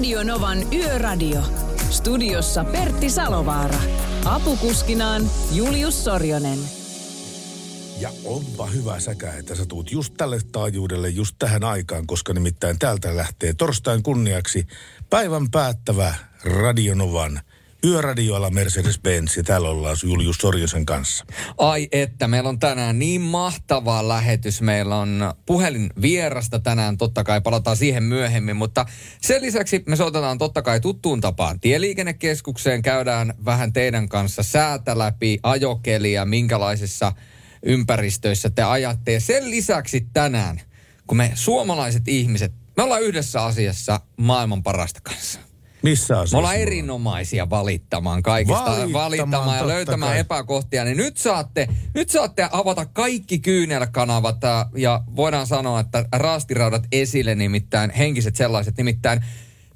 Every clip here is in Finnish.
Radio Novan Yöradio. Studiossa Pertti Salovaara. Apukuskinaan Julius Sorjonen. Ja onpa hyvä säkä, että sä tuut just tälle taajuudelle just tähän aikaan, koska nimittäin täältä lähtee torstain kunniaksi päivän päättävä Radionovan Yöradioilla Mercedes-Benz ja täällä ollaan Julius Sorjosen kanssa. Ai että, meillä on tänään niin mahtava lähetys. Meillä on puhelin vierasta tänään, totta kai palataan siihen myöhemmin, mutta sen lisäksi me soitetaan totta kai tuttuun tapaan tieliikennekeskukseen. Käydään vähän teidän kanssa säätä läpi, ajokelia, minkälaisissa ympäristöissä te ajatte. Ja sen lisäksi tänään, kun me suomalaiset ihmiset, me ollaan yhdessä asiassa maailman parasta kanssa. Missä asiassa? Me ollaan erinomaisia valittamaan kaikista, Valittamaan, valittamaan ja löytämään kai. epäkohtia, niin nyt saatte, nyt saatte avata kaikki kyynelkanavat ää, ja voidaan sanoa, että raastiraudat esille nimittäin, henkiset sellaiset nimittäin.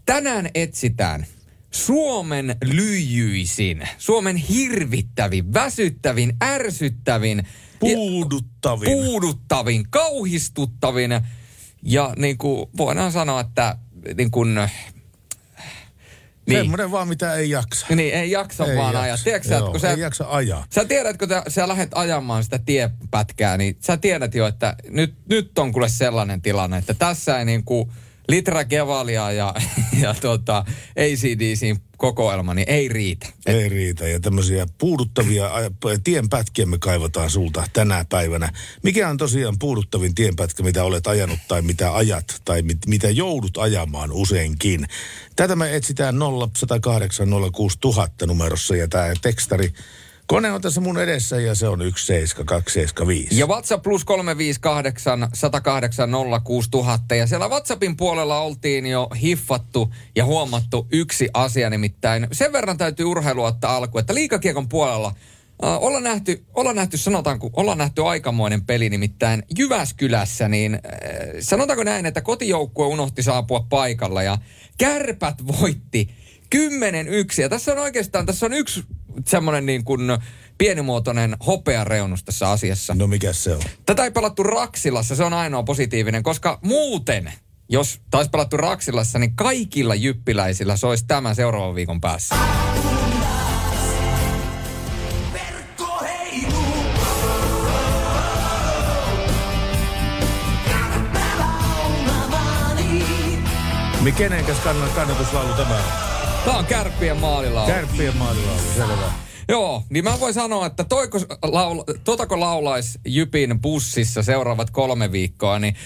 Tänään etsitään Suomen lyijyisin, Suomen hirvittävin, väsyttävin, ärsyttävin, Puuduttavin. puuduttavin, kauhistuttavin ja niin kuin voidaan sanoa, että niin kuin, niin. Semmoinen vaan, mitä ei jaksa. Niin, ei jaksa Ei vaan jaksa. ajaa. Tiedätkö sä, että Joo, kun sä, ei jaksa ajaa. sä tiedät, kun tä- sä lähdet ajamaan sitä tiepätkää, niin sä tiedät jo, että nyt, nyt on kuule sellainen tilanne, että tässä ei niin kuin litra kevalia ja, ja tota, ACDCin kokoelma, niin ei riitä. Ei riitä. Ja tämmöisiä puuduttavia tienpätkiä me kaivataan sulta tänä päivänä. Mikä on tosiaan puuduttavin tienpätkä, mitä olet ajanut tai mitä ajat tai mit, mitä joudut ajamaan useinkin? Tätä me etsitään 0108 06000 numerossa ja tämä tekstari Kone on tässä mun edessä ja se on 17275. Ja WhatsApp plus 358 108 06000. Ja siellä WhatsAppin puolella oltiin jo hiffattu ja huomattu yksi asia nimittäin. Sen verran täytyy urheilua ottaa alku, että liikakiekon puolella äh, ollaan nähty, ollaan nähty, sanotaanko, ollaan nähty aikamoinen peli nimittäin Jyväskylässä, niin äh, sanotaanko näin, että kotijoukkue unohti saapua paikalla ja kärpät voitti 10-1. Ja tässä on oikeastaan, tässä on yksi semmoinen niin kuin pienimuotoinen hopeareunus tässä asiassa. No mikä se on? Tätä ei pelattu Raksilassa, se on ainoa positiivinen, koska muuten, jos taisi pelattu Raksilassa, niin kaikilla jyppiläisillä se olisi tämän seuraavan viikon päässä. Mikenenkäs kann- kannatuslaulu tämä on? Tämä on kärppien maalilla. Kärppien maalilaulu, selvä. Joo, niin mä voin sanoa, että toiko laula, totako laulais Jypin bussissa seuraavat kolme viikkoa, niin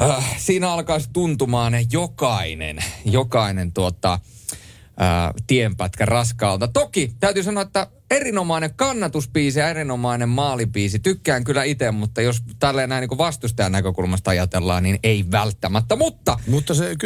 äh, siinä alkaisi tuntumaan jokainen, jokainen tuota, äh, tienpätkä raskaalta. Toki täytyy sanoa, että erinomainen kannatuspiisi ja erinomainen maalipiisi. Tykkään kyllä itse, mutta jos tälleen näin niin vastustajan näkökulmasta ajatellaan, niin ei välttämättä. Mutta Mutta se 10-1,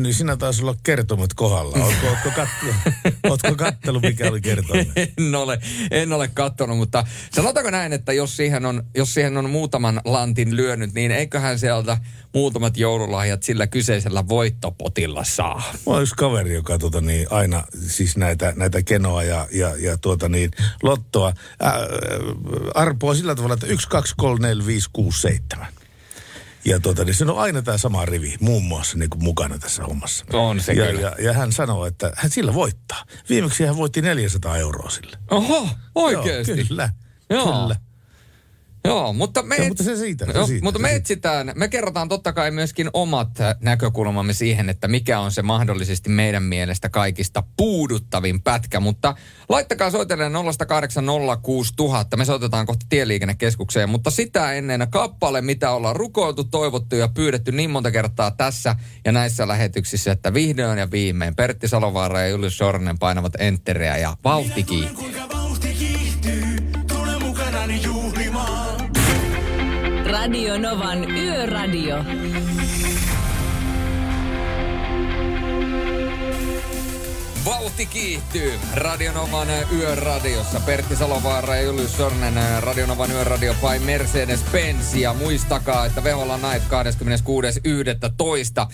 niin sinä taisi olla kertomat kohdalla. Ootko, ootko, kattellut, ootko kattellut, mikä oli kertomat? en ole, en ole katsonut, mutta sanotaanko näin, että jos siihen, on, jos siihen on muutaman lantin lyönyt, niin eiköhän sieltä muutamat joululahjat sillä kyseisellä voittopotilla saa. Mulla on yksi kaveri, joka tota, niin, aina siis näitä, näitä kenoa ja, ja, ja tuota, niin, lottoa ää, arpoa sillä tavalla, että 1, 2, 3, 4, 5, 6, 7. Ja tota, niin se on aina tämä sama rivi muun muassa niin kuin mukana tässä hommassa. On se ja, kyllä. ja, ja, hän sanoo, että hän sillä voittaa. Viimeksi hän voitti 400 euroa sille. Oho, oikeasti. Joo, kyllä. Joo. Kyllä. Joo, mutta me, Joo, mutta se siitä, se Joo, siitä, mutta se me siitä. etsitään, me kerrotaan totta kai myöskin omat näkökulmamme siihen, että mikä on se mahdollisesti meidän mielestä kaikista puuduttavin pätkä. Mutta laittakaa soitellen 0806000. Me soitetaan kohta tieliikennekeskukseen, mutta sitä ennen kappale, mitä ollaan rukoiltu, toivottu ja pyydetty niin monta kertaa tässä ja näissä lähetyksissä, että vihdoin ja viimein Pertti Salovaara ja Julius Sornen painavat enteriä ja vauhti kiinni. Radio Novan Yöradio. Vauhti kiihtyy Radionovan yöradiossa. Pertti Salovaara ja Julius Sornen Radionovan yöradio by Mercedes-Benz. Ja muistakaa, että Veholla Night 26.11.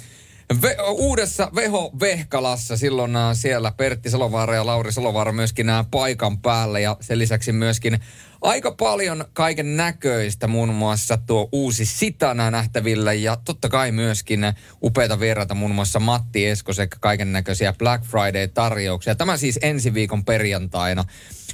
Ve- uudessa Veho Vehkalassa silloin äh, siellä Pertti Salovaara ja Lauri Salovaara myöskin nämä paikan päällä ja sen lisäksi myöskin aika paljon kaiken näköistä, muun muassa tuo uusi Sitana nähtävillä ja totta kai myöskin upeita vieraita, muun muassa Matti Esko sekä kaiken näköisiä Black Friday-tarjouksia. Tämä siis ensi viikon perjantaina.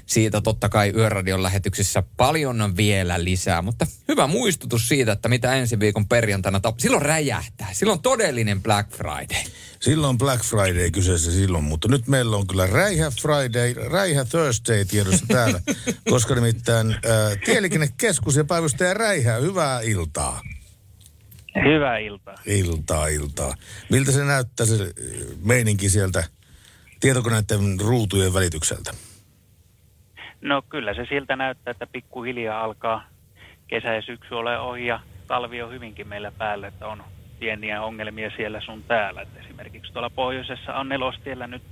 Siitä totta kai Yöradion lähetyksissä paljon vielä lisää, mutta hyvä muistutus siitä, että mitä ensi viikon perjantaina tap- Silloin räjähtää. Silloin todellinen Black Friday. Silloin Black Friday kyseessä silloin, mutta nyt meillä on kyllä Räihä Friday, Räihä Thursday tiedossa täällä, koska nimittäin äh, Tieliikennekeskus ja päivystäjä Räihä, hyvää iltaa. Hyvää iltaa. Iltaa, iltaa. Miltä se näyttää se äh, meininki sieltä tietokoneiden ruutujen välitykseltä? No kyllä se siltä näyttää, että pikkuhiljaa alkaa kesä ja syksy ole ohi ja talvi on hyvinkin meillä päällä, että on pieniä ongelmia siellä sun täällä. Että esimerkiksi tuolla pohjoisessa on nelostiellä nyt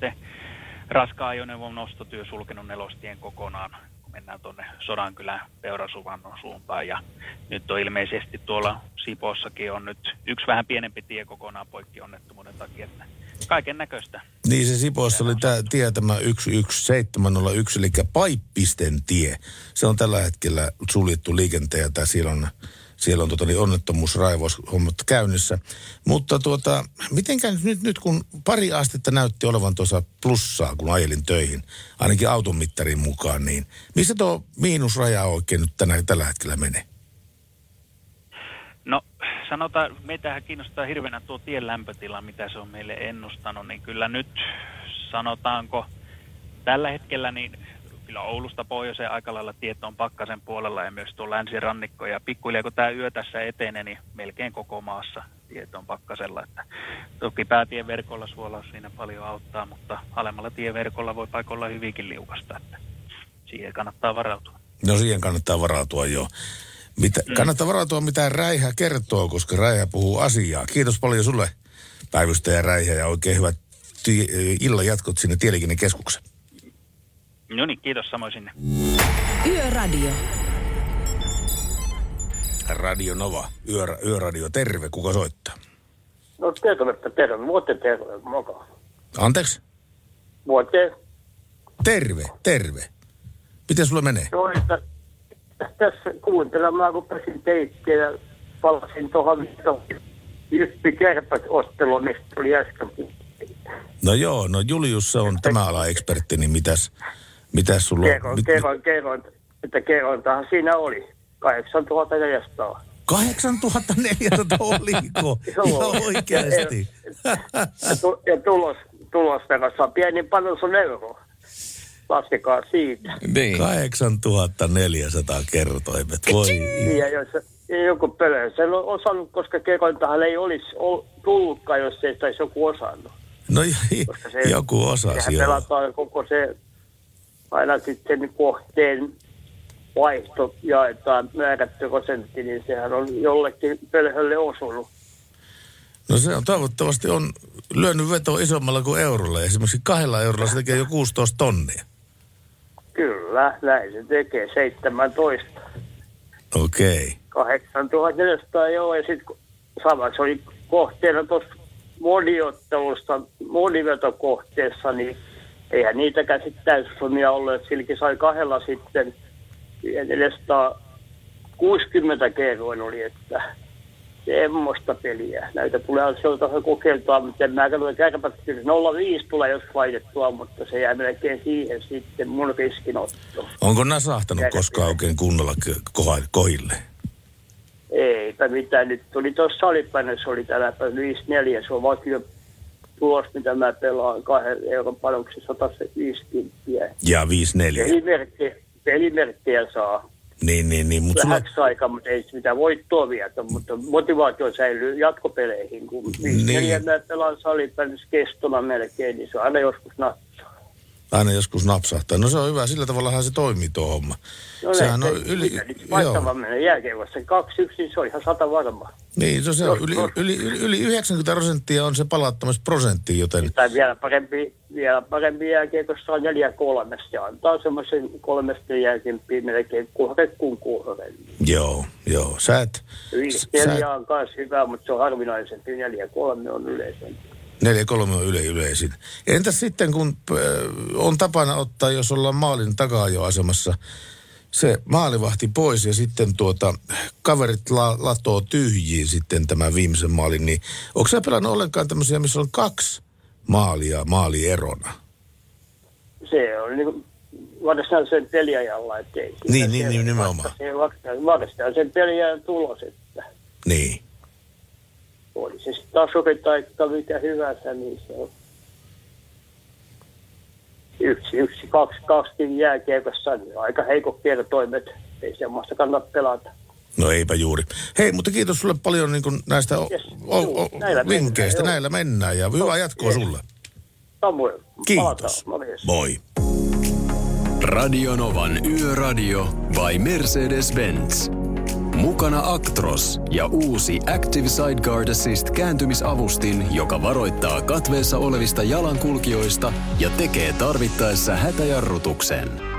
raskaan ajoneuvon nostotyö sulkenut nelostien kokonaan, kun mennään tuonne Sodankylän Peurasuvannon suuntaan. Ja nyt on ilmeisesti tuolla Sipossakin on nyt yksi vähän pienempi tie kokonaan poikki onnettomuuden takia. Että kaiken näköistä. Niin se Sipoossa oli tämä tie tämä 11701, eli Paippisten tie. Se on tällä hetkellä suljettu tää siellä on, siellä on tota, niin onnettomuusraivaushommat käynnissä. Mutta tuota, mitenkään nyt, nyt kun pari astetta näytti olevan tuossa plussaa, kun ajelin töihin, ainakin auton mittarin mukaan, niin missä tuo miinusraja oikein nyt tänä, tällä hetkellä menee? No sanotaan, meitähän kiinnostaa hirveänä tuo tien lämpötila, mitä se on meille ennustanut, niin kyllä nyt sanotaanko tällä hetkellä niin kyllä Oulusta pohjoiseen aika lailla tieto on pakkasen puolella ja myös tuo länsirannikko ja pikkuhiljaa kun tämä yö tässä etenee, niin melkein koko maassa tieto on pakkasella. Että toki päätieverkolla suolaus siinä paljon auttaa, mutta alemmalla tieverkolla voi paikolla hyvinkin liukasta, että siihen kannattaa varautua. No siihen kannattaa varautua jo. Mitä, kannattaa varautua mitä Räihä kertoo, koska Räihä puhuu asiaa. Kiitos paljon sulle päivystäjä Räihä ja oikein hyvät ti- illan jatkot sinne Tieliikennekeskukseen. No niin, kiitos samoin sinne. Yöradio. Radio Nova, yö, Yöradio, terve, kuka soittaa? No tervepä terve, vuote terve, moka. Anteeksi? Vuote, Terve, terve. Miten sulle menee? no että tässä kuuntelemaan, kun pääsin teittiin ja palasin tuohon Jyppi Kärpät otteluun, mistä tuli äsken. No joo, no Julius se on tämä ala ekspertti, niin mitäs, mitäs sulla on? Kerroin, Mit- kerroin, kerroin, että kerrointahan siinä oli. 8400. 8400 oliko? Joo. Ihan oikeasti. Ja, tu, ja tulos, tulosverossa pienin panos on euro. Laskekaa siitä. Niin. 8400 kertoimet. Voi. Ja jos joku pölö, se on osannut, koska kerrointahan ei olisi ol- tullutkaan, jos ei olisi joku osannut. No Koska se, joku osasi sehän pelataan koko se, aina sitten kohteen vaihto jaetaan määrätty prosentti, niin sehän on jollekin pölhölle osunut. No se on toivottavasti on lyönyt veto isommalla kuin eurolla. Esimerkiksi kahdella eurolla se tekee jo 16 tonnia. Kyllä, näin se tekee, 17. Okei. 8400 joo, ja sitten sama se oli kohteena tuossa moniottelusta, monivetokohteessa, niin eihän niitäkään sitten täyssummia ollut, että silläkin sai kahdella sitten 460 kerroin oli, että semmoista peliä. Näitä tulee asioita kokeiltua, mutta en mä katsoin kärpät, kyllä 05 tulee jos laitettua, mutta se jää melkein siihen sitten mun riskinotto. Onko nasahtanut Käydä koskaan oikein kunnolla kohille? Eipä mitään. Nyt tuli tuossa salipäinessä, oli tänä päivänä 54. Se on vakio tulos, mitä mä pelaan kahden euron panoksi 150. Ja 54. Pelimerkkejä, pelimerkkejä saa Niin, niin, niin. Mutta sulla, vähäksi aikaa, mutta ei sitä voittoa vietä, mutta motivaatio säilyy jatkopeleihin. Kun 54 Niin. mä pelaan salipäinessä kestona melkein, niin se aina joskus natsaa. Aina joskus napsahtaa. No se on hyvä, sillä tavallahan se toimii tuo homma. No Sehän näin, on se- yli. Vaihtavan mennä jälkeen se kaksi yksi, niin se on ihan sata varma. Niin, se, se on yli, yli, yli, yli 90 prosenttia on se palattamisprosentti, joten Tai vielä parempi, vielä parempi jälkeen, koska se on neljä kolmesta. Ja antaa semmoisen kolmesta jälkeenpäin melkein kuhre kuin kuhre. joo, joo. Sä et, Yli neljä on myös hyvä, mutta se on harvinaisempi. Neljä kolme on yleisempi. 4-3 on yle, yleisin. Entäs sitten, kun äh, on tapana ottaa, jos ollaan maalin takaa jo asemassa, se maalivahti pois ja sitten tuota, kaverit la, latoo tyhjiin sitten tämän viimeisen maalin, niin onko sä pelannut ollenkaan tämmöisiä, missä on kaksi maalia maalierona? Se on niin kuin varsinaisen sen peliajalla, ettei. Niin, niin, niin, nimenomaan. Varsinaisen sen peliajan tulos, että Niin. Oli se sitten tasuri tai mikä hyvänsä, niin se on yksi, yksi, kaksi, kaksikin jääkiekossa, niin aika heikot kertoimet. Ei semmoista kannata pelata. No eipä juuri. Hei, mutta kiitos sulle paljon niin kuin näistä Yes, o- o- näillä mennään, vinkkeistä. joo. Näillä mennään ja hyvää jatkoa yes. sulle. Samuel, Kiitos. palataan. Moi. Radionovan Yöradio by Mercedes-Benz. Mukana Actros ja uusi Active Sideguard Assist kääntymisavustin, joka varoittaa katveessa olevista jalankulkijoista ja tekee tarvittaessa hätäjarrutuksen.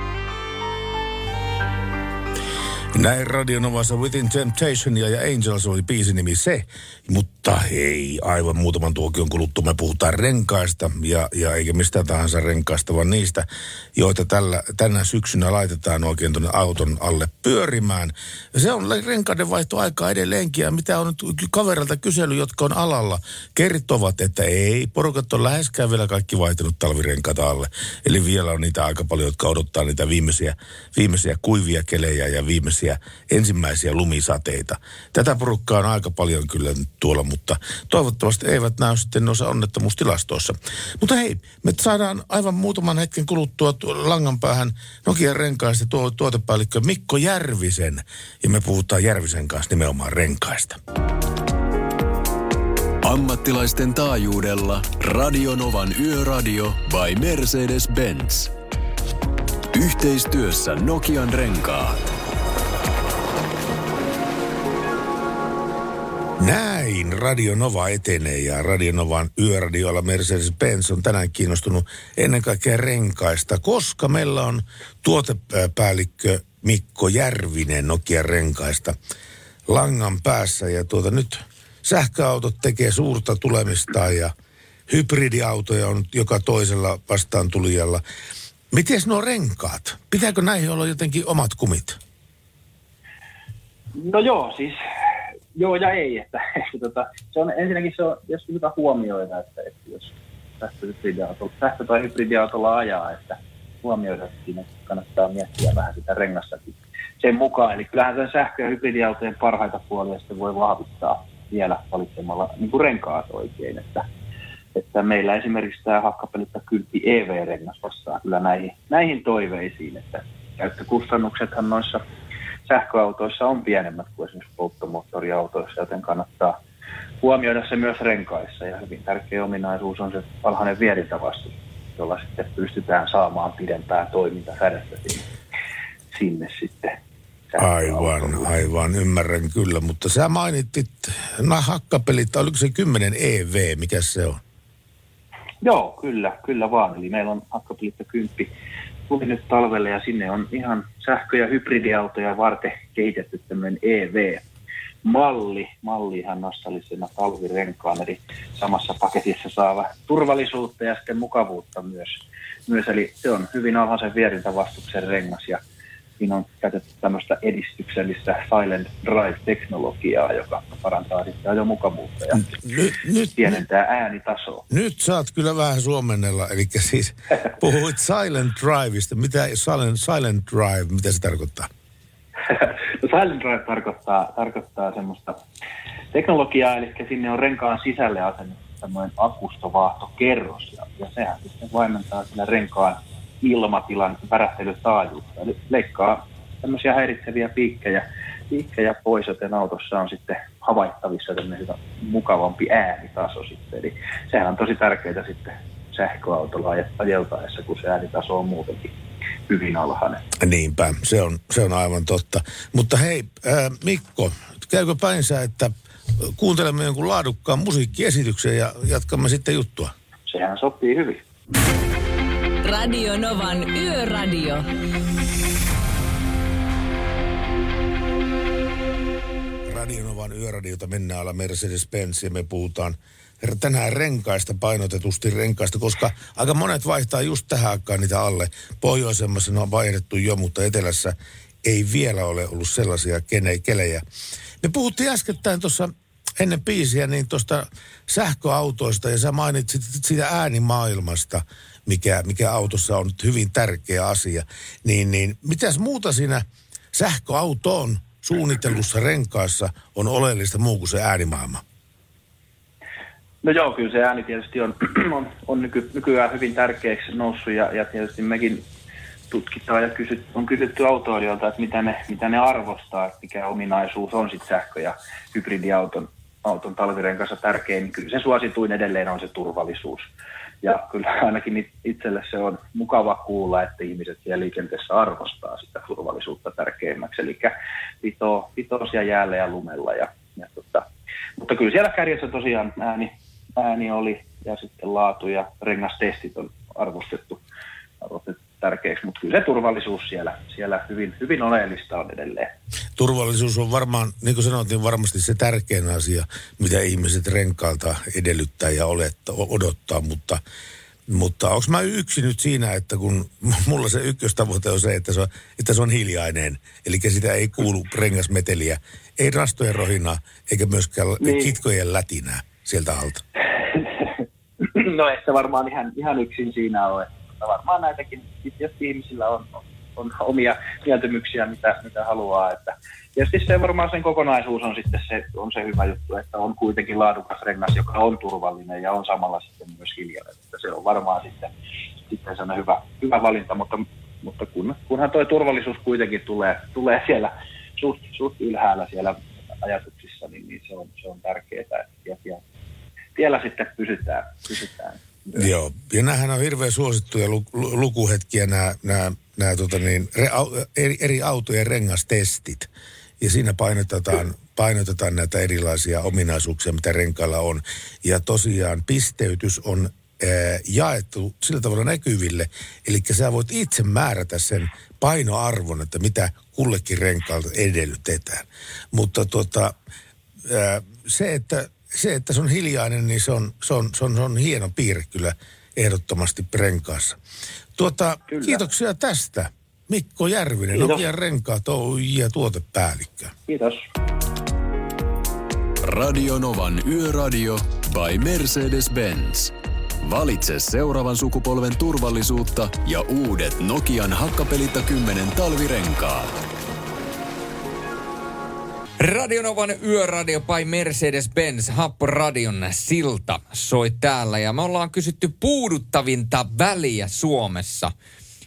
Näin Radionovassa Within Temptation ja Angels oli biisin nimi se, mutta hei, aivan muutaman tuokion kuluttua me puhutaan renkaista ja, ja eikä mistään tahansa renkaista, vaan niistä, joita tällä, tänä syksynä laitetaan oikein tuonne auton alle pyörimään. Ja se on renkaiden vaihto aikaa edelleenkin ja mitä on nyt kaverilta kysely, jotka on alalla, kertovat, että ei, porukat on läheskään vielä kaikki vaihtanut talvirenkaat alle. Eli vielä on niitä aika paljon, jotka odottaa niitä viimeisiä, viimeisiä kuivia kelejä ja viimeisiä ensimmäisiä lumisateita. Tätä porukkaa on aika paljon kyllä nyt tuolla, mutta toivottavasti eivät näy sitten noissa onnettomuustilastoissa. Mutta hei, me saadaan aivan muutaman hetken kuluttua tu- langan päähän Nokian renkaista tuo tuotepäällikkö Mikko Järvisen. Ja me puhutaan Järvisen kanssa nimenomaan renkaista. Ammattilaisten taajuudella Radionovan Yöradio by Mercedes-Benz. Yhteistyössä Nokian renkaat. Näin Radio Nova etenee ja Radio Novan yöradiolla Mercedes-Benz on tänään kiinnostunut ennen kaikkea renkaista, koska meillä on tuotepäällikkö Mikko Järvinen Nokia renkaista langan päässä ja tuota nyt sähköautot tekee suurta tulemista ja hybridiautoja on joka toisella vastaan tulijalla. Miten nuo renkaat? Pitääkö näihin olla jotenkin omat kumit? No joo, siis joo ja ei. Että, että tota, se on, ensinnäkin se on, jos hyvä huomioida, että, että jos sähkö- sähkö- tai hybridiautolla ajaa, että huomioida, että siinä kannattaa miettiä vähän sitä rengassakin sen mukaan. Eli kyllähän sen sähkö- ja hybridiautojen parhaita puolia sitten voi vahvistaa vielä valitsemalla niin kuin renkaat oikein. Että, että meillä esimerkiksi tämä hakkapelitta kyltti EV-rengas vastaa kyllä näihin, näihin toiveisiin, että käyttökustannuksethan noissa sähköautoissa on pienemmät kuin esimerkiksi polttomoottoriautoissa, joten kannattaa huomioida se myös renkaissa. Ja hyvin tärkeä ominaisuus on se alhainen vierintävastus, jolla sitten pystytään saamaan pidempää toimintasädettä sinne, sinne sitten. Aivan, aivan, ymmärrän kyllä, mutta sä mainittit nämä hakkapelit, oliko se 10 EV, mikä se on? Joo, kyllä, kyllä vaan. Eli meillä on hakkapelitta kymppi nyt talvelle ja sinne on ihan sähkö- ja hybridiautoja varten kehitetty tämmöinen EV-malli. Malli ihan nostallisena talvirenkaan, eli samassa paketissa saava turvallisuutta ja sitten mukavuutta myös. myös. Eli se on hyvin alhaisen vierintävastuksen rengas ja siinä on käytetty tämmöistä edistyksellistä silent drive-teknologiaa, joka parantaa sitten ajomukavuutta ja Nyt, nyt, pienentää äänitasoa. nyt saat kyllä vähän suomennella, eli siis puhuit Silent Driveista. Mitä Silent, silent Drive, mitä se tarkoittaa? No Silent Drive tarkoittaa, tarkoittaa semmoista teknologiaa, eli sinne on renkaan sisälle asennettu tämmöinen akustovaahtokerros, ja, ja sehän sitten vaimentaa sillä renkaan ilmatilan värähtelytaajuutta. Eli leikkaa tämmöisiä häiritseviä piikkejä, piikkejä pois, joten autossa on sitten havaittavissa tämmöinen hyvä, mukavampi äänitaso sitten. Eli sehän on tosi tärkeää sitten sähköautolla aj- ajeltaessa, kun se äänitaso on muutenkin hyvin alhainen. Niinpä, se on, se on aivan totta. Mutta hei, ää, Mikko, käykö päinsä, että kuuntelemme jonkun laadukkaan musiikkiesityksen ja jatkamme sitten juttua? Sehän sopii hyvin. Radio Novan Yöradio. Radionovan yöradiota mennään alla Mercedes-Benz ja me puhutaan tänään renkaista, painotetusti renkaista, koska aika monet vaihtaa just tähän aikaan niitä alle. Pohjoisemmassa ne on vaihdettu jo, mutta etelässä ei vielä ole ollut sellaisia kene, kelejä. Me puhuttiin äskettäin tuossa ennen biisiä niin tuosta sähköautoista ja sä mainitsit siitä äänimaailmasta, mikä, mikä autossa on nyt hyvin tärkeä asia. Niin, niin mitäs muuta siinä sähköautoon suunnitellussa renkaassa on oleellista muu kuin se äänimaailma? No joo, kyllä se ääni tietysti on, on, on nyky, nykyään hyvin tärkeäksi noussut ja, ja tietysti mekin tutkitaan ja kysyt, on kysytty autoilijoilta, että mitä ne, mitä ne arvostaa, että mikä ominaisuus on sitten sähkö- ja hybridiauton auton talvirenkansa tärkein, niin kyllä se suosituin edelleen on se turvallisuus. Ja kyllä ainakin itselle se on mukava kuulla, että ihmiset siellä liikenteessä arvostaa sitä turvallisuutta tärkeimmäksi. Eli pito, pitoisia jäällä ja lumella. Ja, ja tota, mutta kyllä siellä kärjessä tosiaan ääni, ääni oli ja sitten laatu ja rengastestit on arvostettu, arvostettu tärkeäksi, mutta kyllä se turvallisuus siellä, siellä hyvin, hyvin oleellista on edelleen. Turvallisuus on varmaan, niin kuin sanoit, niin varmasti se tärkein asia, mitä ihmiset renkaalta edellyttää ja oletta, odottaa, mutta mutta onko mä yksi nyt siinä, että kun mulla se ykköstavoite on se, että se on, että se on hiljainen, eli sitä ei kuulu rengasmeteliä, ei rastojen rohinaa, eikä myöskään niin. kitkojen lätinää sieltä alta? no ehkä varmaan ihan, ihan yksin siinä on, että varmaan näitäkin, ihmisillä on, on, omia mieltymyksiä, mitä, mitä haluaa, että Tietysti se varmaan sen kokonaisuus on sitten se, on se hyvä juttu, että on kuitenkin laadukas rengas, joka on turvallinen ja on samalla sitten myös hiljainen. Että se on varmaan sitten, sitten sellainen hyvä, hyvä valinta, mutta, mutta kun, kunhan tuo turvallisuus kuitenkin tulee, tulee siellä suht, suht ylhäällä siellä ajatuksissa, niin, niin se, on, se on tärkeää, että ja, tiellä sitten pysytään. pysytään. Joo, ja näähän on hirveän suosittuja lukuhetkiä nämä, nämä, nämä tota niin, re, eri, eri autojen rengastestit ja siinä painotetaan, painotetaan näitä erilaisia ominaisuuksia, mitä renkailla on. Ja tosiaan pisteytys on ää, jaettu sillä tavalla näkyville, eli sä voit itse määrätä sen painoarvon, että mitä kullekin renkaalta edellytetään. Mutta tota, ää, se, että, se, että se on hiljainen, niin se on, se on, se on, se on hieno piirre kyllä ehdottomasti renkaassa. Tuota, kiitoksia tästä. Mikko Järvinen, Kiitos. Nokian renkaat ja tuotepäällikkö. Kiitos. Radio Novan Yöradio by Mercedes-Benz. Valitse seuraavan sukupolven turvallisuutta ja uudet Nokian hakkapelitta 10 talvirenkaat. Radionovan yöradio by Mercedes-Benz, Happoradion silta soi täällä ja me ollaan kysytty puuduttavinta väliä Suomessa –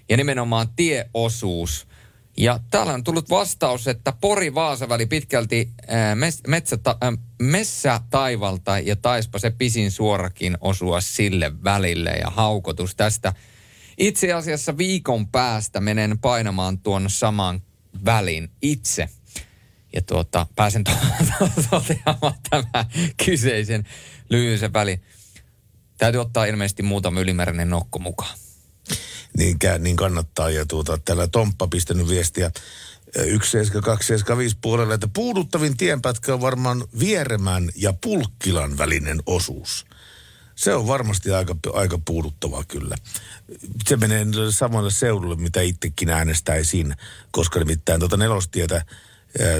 ja nimenomaan tieosuus. Ja täällä on tullut vastaus, että Pori-Vaasa-väli pitkälti mes, metsä, ää, Messä taivalta ja taispa se pisin suorakin osua sille välille ja haukotus tästä. Itse asiassa viikon päästä menen painamaan tuon saman välin itse. Ja tuota, pääsen toteamaan tämän kyseisen lyhyisen välin. Täytyy ottaa ilmeisesti muutama ylimääräinen nokko mukaan niin, niin kannattaa. Ja tuota, täällä Tomppa pistänyt viestiä 17275 puolelle, että puuduttavin tienpätkä on varmaan Vieremän ja Pulkkilan välinen osuus. Se on varmasti aika, aika puuduttavaa kyllä. Se menee samalle seudulle, mitä itsekin äänestäisin, koska nimittäin tuota nelostietä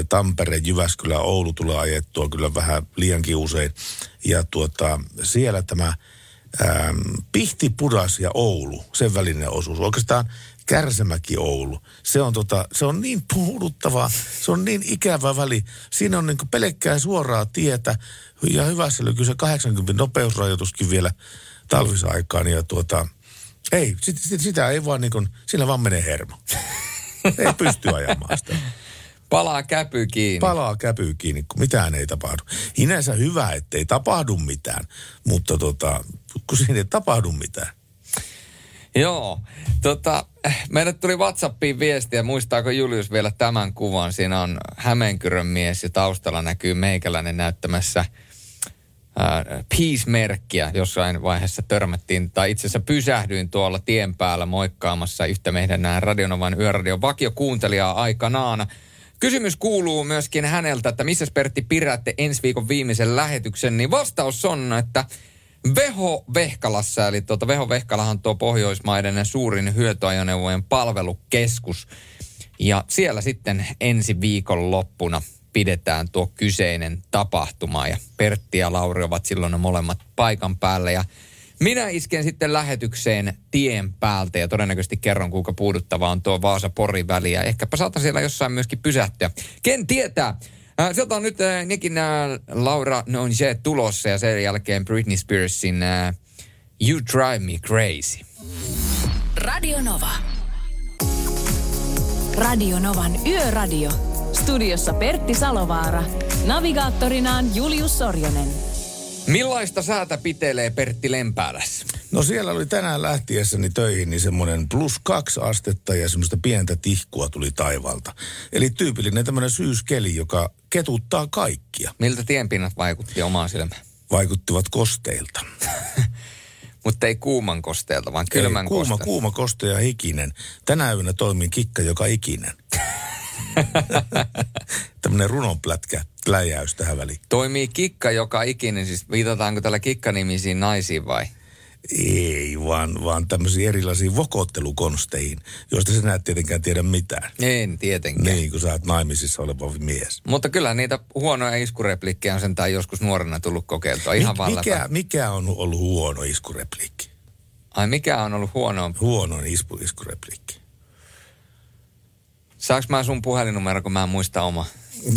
Tampere, Jyväskylä, Oulu tulee ajettua kyllä vähän liiankin usein. Ja tuota, siellä tämä ähm, Pihti, Pudas ja Oulu, sen välinen osuus. Oikeastaan Kärsämäki Oulu. Se on, tota, se on niin puhuduttava, se on niin ikävä väli. Siinä on niin pelkkää suoraa tietä ja hyvässä se 80 nopeusrajoituskin vielä talvisaikaan. Ja tuota, ei, sit, sit, sitä ei vaan niin kuin, sillä vaan menee hermo. ei pysty ajamaan sitä. Palaa käpy kiinni. Palaa käpy kiinni, kun mitään ei tapahdu. Hinänsä hyvä, ettei tapahdu mitään, mutta tota, kun siinä ei tapahdu mitään, Joo. Tota, meille tuli Whatsappiin viestiä, muistaako Julius vielä tämän kuvan? Siinä on Hämeenkyrön mies ja taustalla näkyy meikäläinen näyttämässä peace-merkkiä. Jossain vaiheessa törmättiin, tai itse asiassa pysähdyin tuolla tien päällä moikkaamassa yhtä meidän nämä Radionovan yöradion vakiokuuntelijaa aikanaan. Kysymys kuuluu myöskin häneltä, että missä Pertti pidätte ensi viikon viimeisen lähetyksen, niin vastaus on, että Veho Vehkalassa, eli tuota Veho Vehkalahan tuo Pohjoismaiden suurin hyötyajoneuvojen palvelukeskus. Ja siellä sitten ensi viikon loppuna pidetään tuo kyseinen tapahtuma. Ja Pertti ja Lauri ovat silloin ne molemmat paikan päällä. Ja minä isken sitten lähetykseen tien päältä ja todennäköisesti kerron, kuinka puuduttava on tuo Vaasa-Pori väli. Ja ehkäpä saatan siellä jossain myöskin pysähtyä. Ken tietää? Äh, sieltä on nyt äh, nekin äh, Laura Nonje tulossa ja sen jälkeen Britney Spearsin You Drive Me Crazy. Radio Nova. Radio Novan Yöradio. Studiossa Pertti Salovaara. Navigaattorinaan Julius Sorjonen. Millaista säätä pitelee Pertti Lempäälässä? No siellä oli tänään lähtiessäni töihin niin semmoinen plus kaksi astetta ja semmoista pientä tihkua tuli taivaalta. Eli tyypillinen tämmöinen syyskeli, joka ketuttaa kaikkia. Miltä tienpinnat vaikutti omaan silmään? Vaikuttivat kosteilta. Mutta ei kuuman kosteelta, vaan kylmän Ei, kuuma, kosteelta. kuuma, koste ja hikinen. Tänä yönä toimin kikka joka ikinen. Tämmöinen runonplätkä, läjäys tähän väliin. Toimii kikka joka ikinen, siis viitataanko tällä kikkanimisiin naisiin vai? Ei, vaan, vaan tämmöisiin erilaisiin vokottelukonsteihin, joista sinä et tietenkään tiedä mitään. En tietenkään. Niin, kun sä oot naimisissa oleva mies. Mutta kyllä niitä huonoja iskureplikkejä on sentään joskus nuorena tullut kokeiltua. Ihan Mik- mikä, mikä on ollut huono iskurepliikki? Ai mikä on ollut huono? Huono isku, iskurepliikki. Saanko mä sun puhelinnumero, kun mä en muista oma?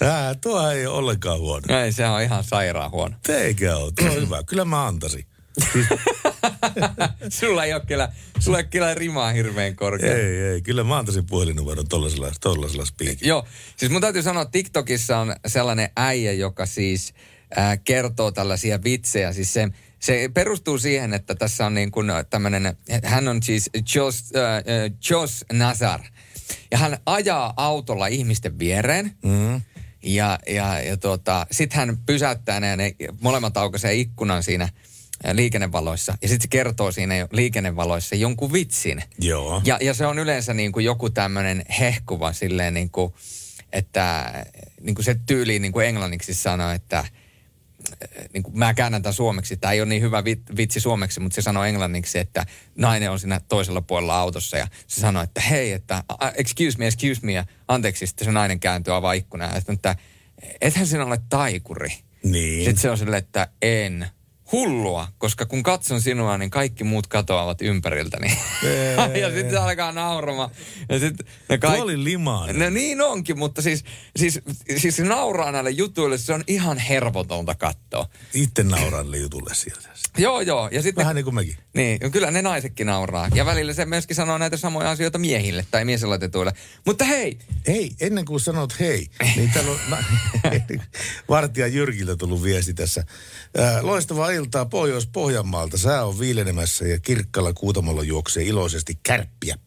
Ää, tuo ei ole ollenkaan huono. Ei, se on ihan sairaan huono. Eikä ole, tuo on hyvä. Kyllä mä antaisin. sulla ei ole kyllä, sulla ei kyllä rimaa hirveän korkea. Ei, ei, kyllä mä antaisin puhelinnumeron tollasella, tollasella spiikillä. Joo, siis mun täytyy sanoa, että TikTokissa on sellainen äijä, joka siis äh, kertoo tällaisia vitsejä. Siis se, se perustuu siihen, että tässä on niin kuin tämmöinen, hän on siis Jos, äh, äh, Jos Nazar. Ja hän ajaa autolla ihmisten viereen. Mm. Ja, ja, ja tuota, sitten hän pysäyttää ne, ne molemmat aukaisee ikkunan siinä äh, liikennevaloissa. Ja sitten se kertoo siinä liikennevaloissa jonkun vitsin. Joo. Ja, ja se on yleensä niin kuin joku tämmöinen hehkuva silleen niin kuin, että niin kuin se tyyliin niin kuin englanniksi sanoo, että niin kuin mä käännän tämän suomeksi. Tämä ei ole niin hyvä vit- vitsi suomeksi, mutta se sanoo englanniksi, että nainen on siinä toisella puolella autossa ja se sanoo, että hei, että "A- excuse me, excuse me, ja anteeksi, sitten se nainen kääntyy avaa ikkunaa että ethän sinä ole taikuri. Niin. Sitten se on silleen, että en. Hullua, koska kun katson sinua, niin kaikki muut katoavat ympäriltäni. ja sitten se alkaa nauramaan. Ja sitten ne Tuo kaikki... oli limainen. No niin onkin, mutta siis, siis, siis se nauraa näille jutuille, se on ihan hervotonta katsoa. Itse nauran niille jutulle sieltä. Joo, joo. Ja sitten Vähän niin kuin mekin. niin, ja kyllä ne naisetkin nauraa. Ja välillä se myöskin sanoo näitä samoja asioita miehille tai mieselatetuille. Mutta hei, Hei, ennen kuin sanot hei, niin täällä on vartija Jyrkiltä tullut viesti tässä. Ää, loistavaa iltaa Pohjois-Pohjanmaalta. Sää on viilenemässä ja kirkkalla kuutamolla juoksee iloisesti kärppiä.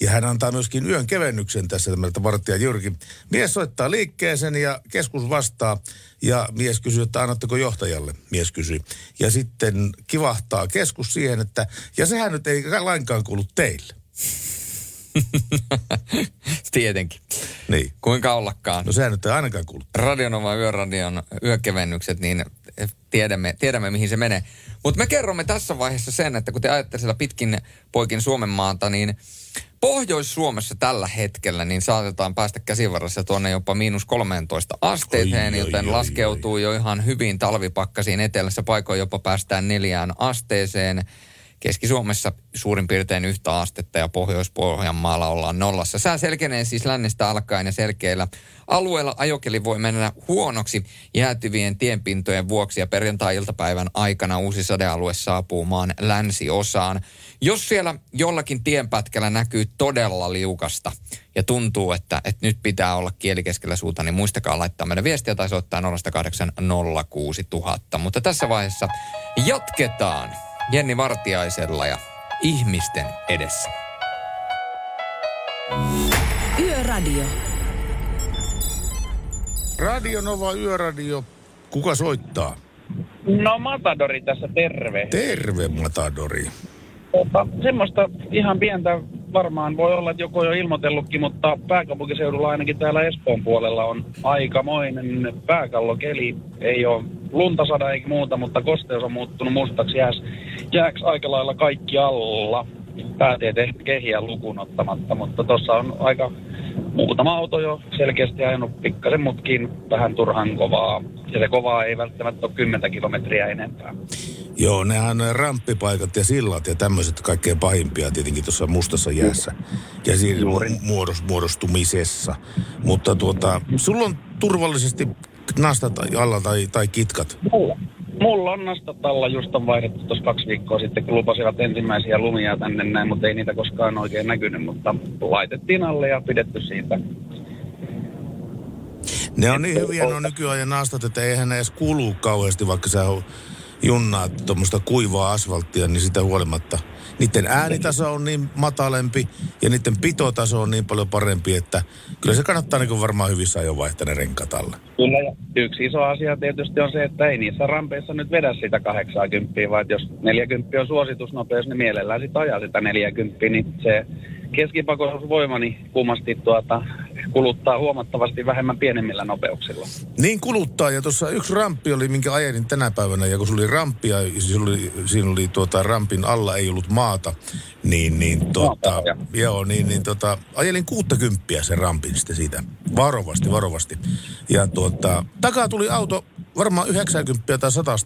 Ja hän antaa myöskin yön kevennyksen tässä tämmöltä vartija Jyrki. Mies soittaa liikkeeseen ja keskus vastaa. Ja mies kysyy, että annatteko johtajalle? Mies kysyi. Ja sitten kivahtaa keskus siihen, että ja sehän nyt ei lainkaan kuulu teille. tietenkin. Niin. Kuinka ollakaan. No sehän nyt ei ainakaan kuulu. Radionova Yöradion yökevennykset, niin tiedämme, tiedämme mihin se menee. Mutta me kerromme tässä vaiheessa sen, että kun te ajatte siellä pitkin poikin Suomen maata, niin Pohjois-Suomessa tällä hetkellä niin saatetaan päästä käsivarrassa tuonne jopa miinus 13 asteeseen, Oi, oi, joten oi, laskeutuu jo ihan hyvin talvipakkasiin etelässä paikoin jopa päästään neljään asteeseen. Keski-Suomessa suurin piirtein yhtä astetta ja Pohjois-Pohjanmaalla ollaan nollassa. Sää selkenee siis lännestä alkaen ja selkeillä alueella ajokeli voi mennä huonoksi jäätyvien tienpintojen vuoksi ja perjantai-iltapäivän aikana uusi sadealue saapuu maan länsiosaan. Jos siellä jollakin tienpätkällä näkyy todella liukasta ja tuntuu, että, että nyt pitää olla kieli keskellä suuta, niin muistakaa laittaa meidän viestiä tai soittaa 0806000. Mutta tässä vaiheessa jatketaan. Jenni Vartiaisella ja ihmisten edessä. Yöradio. Radio Nova Yöradio. Kuka soittaa? No Matadori tässä terve. Terve Matadori. Tota, semmoista ihan pientä varmaan voi olla, että joku on jo ilmoitellutkin, mutta pääkaupunkiseudulla ainakin täällä Espoon puolella on aikamoinen pääkallokeli. Ei ole lunta sada eikä muuta, mutta kosteus on muuttunut mustaksi jääs, jääks aika lailla kaikki alla. Pääteet kehiä lukuun ottamatta, mutta tuossa on aika muutama auto jo selkeästi ajanut pikkasen mutkin vähän turhan kovaa. Ja se kovaa ei välttämättä ole 10 kilometriä enempää. Joo, nehän on ramppipaikat ja sillat ja tämmöiset kaikkein pahimpia tietenkin tuossa mustassa jäässä ja siinä muodos, muodostumisessa. Mutta tuota, sulla on turvallisesti nastat alla tai, tai kitkat. Mulla. Mulla on nastat alla, just on vaihdettu tuossa kaksi viikkoa sitten, kun lupasivat ensimmäisiä lumia tänne näin, mutta ei niitä koskaan oikein näkynyt, mutta laitettiin alle ja pidetty siitä. Ne on niin hyviä no nykyajan nastat, että eihän edes kulu kauheasti, vaikka sä junnaat tuommoista kuivaa asfalttia, niin sitä huolimatta. Niiden äänitaso on niin matalempi ja niiden pitotaso on niin paljon parempi, että kyllä se kannattaa niin varmaan hyvissä ajoin vaihtaa ne renkaat alle. Kyllä, ja yksi iso asia tietysti on se, että ei niissä rampeissa nyt vedä sitä 80, vaan jos 40 on suositusnopeus, niin mielellään sitten ajaa sitä 40, niin se keskipakoisuusvoima niin kummasti tuota, kuluttaa huomattavasti vähemmän pienemmillä nopeuksilla. Niin kuluttaa, ja tuossa yksi ramppi oli, minkä ajelin tänä päivänä, ja kun se oli rampi, ja siinä oli, siinä oli tuota, rampin alla ei ollut maata, niin, niin, tuota, no, joo, niin, niin tuota, ajelin 60 sen rampin sitten siitä, varovasti, varovasti. Ja tuota, takaa tuli auto varmaan 90 tai 100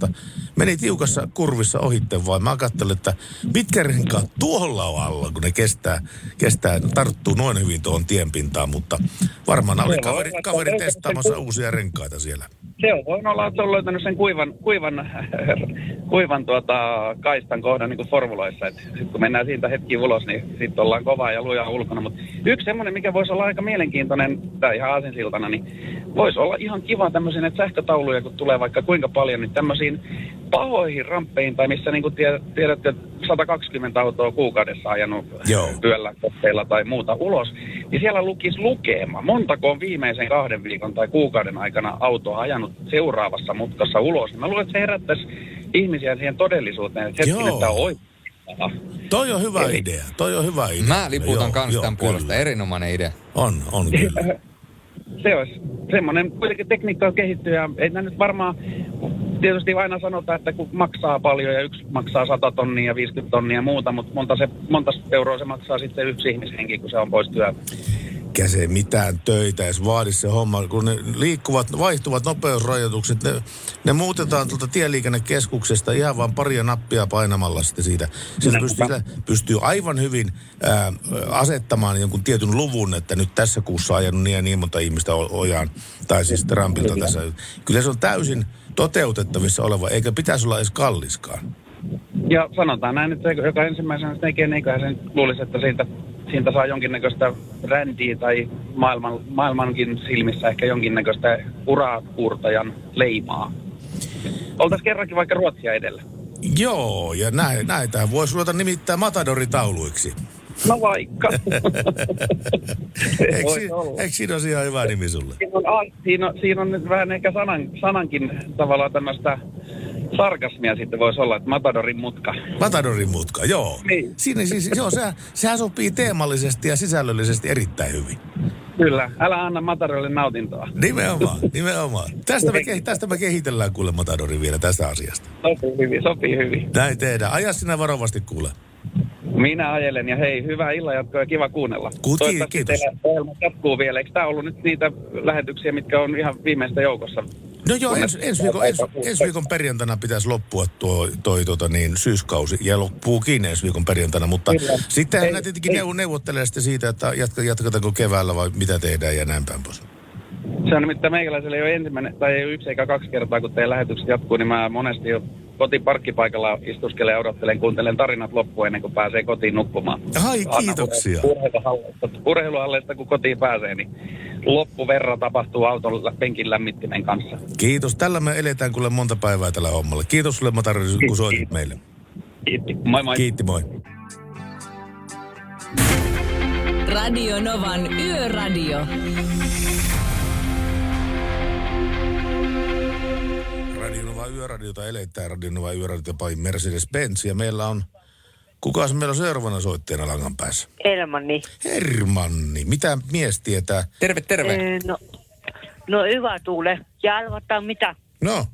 meni tiukassa kurvissa ohitte vaan. Mä katselin, että mitkä renkaat tuolla on alla, kun ne kestää, kestää tarttuu noin hyvin tuohon tienpintaan, mutta varmaan oli kaveri, kaveri testaamassa uusia renkaita siellä. Se on voinut olla, että on löytänyt sen kuivan, kuivan, kuivan tuota, kaistan kohdan niin kuin formuloissa. Et sit kun mennään siitä hetki ulos, niin sitten ollaan kovaa ja lujaa ulkona. Mutta yksi semmoinen, mikä voisi olla aika mielenkiintoinen, tai ihan aasinsiltana, niin voisi olla ihan kiva tämmöisiä että sähkötauluja, kun tulee vaikka kuinka paljon, niin tämmöisiin pahoihin ramppeihin, tai missä niin kuin tiedätte, 120 autoa kuukaudessa ajanut Joo. työllä kohteilla tai muuta ulos, niin siellä lukisi lukema. Montako on viimeisen kahden viikon tai kuukauden aikana autoa ajanut seuraavassa mutkassa ulos. Mä luulen, että se herättäisi ihmisiä siihen todellisuuteen, että hetken, että on oikein. Toi on hyvä Eli... idea, toi on hyvä idea. Mä liputan kans tämän puolesta, erinomainen idea. On, on kyllä. se olisi semmoinen, kuitenkin tekniikka on kehittynyt ja ei nyt varmaan tietysti aina sanotaan, että kun maksaa paljon ja yksi maksaa 100 tonnia ja 50 tonnia ja muuta, mutta monta, se, monta euroa se maksaa sitten yksi ihmishenki, kun se on pois työ, eikä se mitään töitä edes vaadi se homma. Kun ne liikkuvat, vaihtuvat nopeusrajoitukset, ne, ne muutetaan tuolta tieliikennekeskuksesta ihan vain paria nappia painamalla sitten siitä. Sillä pystyy, pystyy aivan hyvin ää, asettamaan jonkun tietyn luvun, että nyt tässä kuussa ajanut niin ja niin monta ihmistä ojaan, tai siis rampilta Kyllä. tässä. Kyllä se on täysin toteutettavissa oleva, eikä pitäisi olla edes kalliskaan. Ja sanotaan näin, että joka ensimmäisenä tekee, niin sen luulisi, että siitä siitä saa jonkinnäköistä brändiä tai maailman, maailmankin silmissä ehkä jonkinnäköistä urakuurtajan leimaa. Oltaisiin kerrankin vaikka Ruotsia edellä. Joo, ja näin, näitä voisi ruveta nimittäin Matadoritauluiksi. No vaikka. eikö, si- eikö siinä ole ihan hyvä nimi sulle? Siinä on, siinä on, siinä on nyt vähän ehkä sanan, sanankin tavallaan tämmöistä sarkasmia sitten voisi olla, että Matadorin mutka. Matadorin mutka, joo. Niin. Siinä siis, joo, se, sehän sopii teemallisesti ja sisällöllisesti erittäin hyvin. Kyllä, älä anna Matadorille nautintoa. Nimenomaan, nimenomaan. Tästä me, tästä me kehitellään kuule Matadorin vielä tästä asiasta. Sopii hyvin, sopii hyvin. Näin tehdään. Aja sinä varovasti kuule. Minä ajelen ja hei, hyvää illanjatkoa ja kiva kuunnella. Kuti, kiitos. Teillä jatkuu vielä. Eikö tämä ollut nyt niitä lähetyksiä, mitkä on ihan viimeistä joukossa? No joo, ens, ensi, viikon, ens, ensi viikon perjantaina pitäisi loppua tuo toi, tota niin, syyskausi ja loppuukin ensi viikon perjantaina, mutta sitten hän tietenkin ei. neuvottelee sitten siitä, että jatka, jatketaanko keväällä vai mitä tehdään ja näin päin pois. Se on nimittäin meikäläisellä jo ensimmäinen, tai ei yksi eikä kaksi kertaa, kun teidän lähetykset jatkuu, niin mä monesti jo kotiparkkipaikalla istuskelen ja odottelen, kuuntelen tarinat loppuun ennen kuin pääsee kotiin nukkumaan. Ai, kiitoksia. Urheiluhalleista, urheiluhalleista, kun kotiin pääsee, niin loppuverra tapahtuu auton penkin lämmittimen kanssa. Kiitos. Tällä me eletään kuule monta päivää tällä hommalla. Kiitos sulle Matari, kun soitit meille. Kiitti. Moi moi. Kiitti, moi. Radio Novan Yöradio. Radionova Yöradiota eletään Radionova Yöradiota by Mercedes-Benz ja meillä on, kukas meillä on seuraavana soittajana langan päässä? Elmanni. Hermanni, mitä mies tietää? Terve, terve. Eh, No, no hyvä tuule. Ja arvataan mitä. No,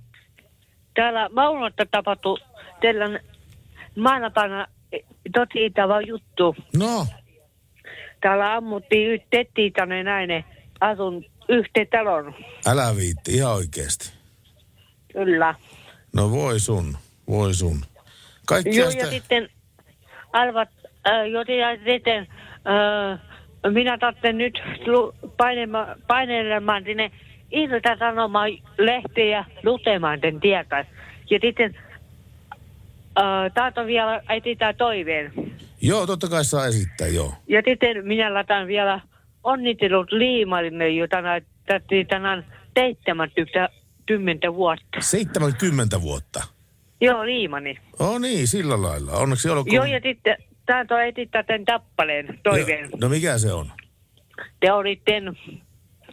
Täällä Maunotta tapahtui tällä maanantaina eh, tosi itävä juttu. no, Täällä ammuttiin y- tettiin tänne näin asun yhteen talon. älä viitti, ihan oikeasti. Kyllä. No voi sun, voi sun. Kaikki Joo, ja sitten arvat, äh, ja sitten äh, minä tarvitsen nyt painelemaan sinne ilta sanomaan lehteä lukemaan den tiekas. Ja sitten äh, vielä esittää toiveen. Joo, totta kai saa esittää, joo. Ja sitten minä laitan vielä onnittelut liimalille, jota näyttätti tänään 70 vuotta. 70 vuotta. Joo, liimani. Oh niin, sillä lailla. Onneksi olkoon. Joo, ja sitten taito esittää tämän tappaleen toiveen. No mikä se on? te olitte,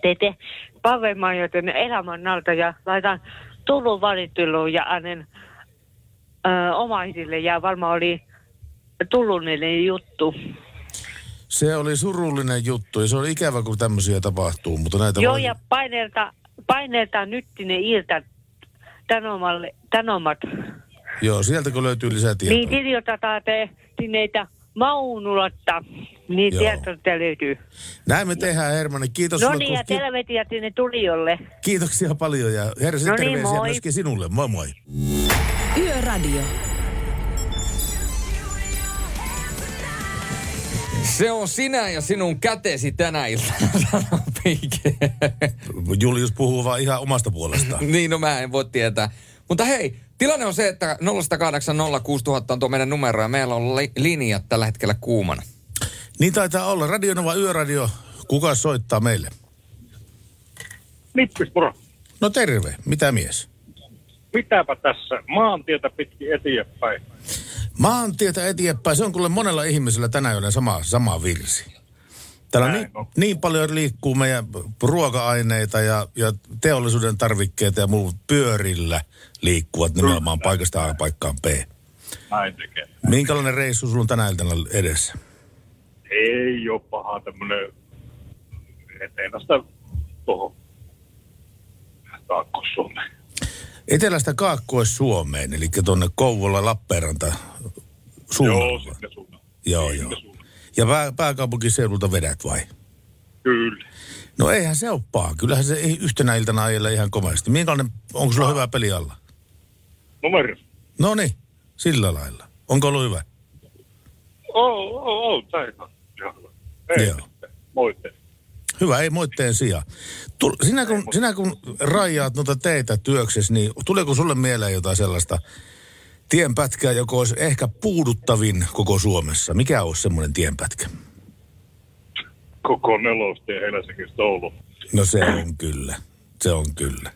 teette pavemaan joten elämän alta ja laitan Turun valitteluun ja annen ö, omaisille ja varmaan oli Tullunille juttu. Se oli surullinen juttu ja se on ikävä, kun tämmöisiä tapahtuu, mutta näitä Joo voi... ja paineelta, paineelta nyt ne ilta tänomalle, tänomat. Joo, sieltä kun löytyy lisätietoa. Niin kirjoitetaan te sinneitä Maunulatta, niin tietoa löytyy. Näin me tehdään, Hermanni. Kiitos No niin, ja kun- ki- terveisiä sinne tulijolle. Kiitoksia paljon ja herra No niin, terveisiä moi. myöskin sinulle. Moi moi. Yöradio. Se on sinä ja sinun kätesi tänä iltana, sanoo Pike. Julius puhuu vaan ihan omasta puolestaan. niin, no mä en voi tietää. Mutta hei, tilanne on se, että 0806000 on tuo meidän numero ja meillä on li- linjat tällä hetkellä kuumana. Niin taitaa olla. Radionova Yöradio. Kuka soittaa meille? Nippis, moro. No terve. Mitä mies? Mitäpä tässä? Maantietä pitkin eteenpäin. Maantietä eteenpäin. Se on kuule monella ihmisellä tänä yönä sama, sama virsi. Täällä niin, on. niin paljon liikkuu meidän ruoka-aineita ja, ja teollisuuden tarvikkeita ja muut pyörillä liikkuvat nimenomaan paikasta A paikkaan B. Näin tekee. Minkälainen reissu sulla on tänä iltana edessä? Ei ole paha tämmönen etelästä tuohon Kaakkois-Suomeen. Etelästä Kaakkois-Suomeen, eli tuonne Kouvola, Lappeenranta suunnalla. Joo, sinne suuntaan. Joo, joo. Ja pää, pääkaupunkiseudulta vedät vai? Kyllä. No eihän se ole paha. Kyllähän se ei yhtenä iltana ajella ihan kovasti. Minkälainen, onko sulla hyvä peli alla? Numero. No niin, sillä lailla. Onko ollut hyvä? Oo, oo, oo, tämä on ihan hyvä. Ei Joo. Moitte. Hyvä, ei moitteen sijaan. Tul, sinä, kun, sinä kun rajaat noita teitä työksesi, niin tuleeko sulle mieleen jotain sellaista tienpätkää, joka olisi ehkä puuduttavin koko Suomessa? Mikä olisi semmoinen tienpätkä? Koko nelostie Helsingistä Oulu. No se on kyllä. Se on kyllä.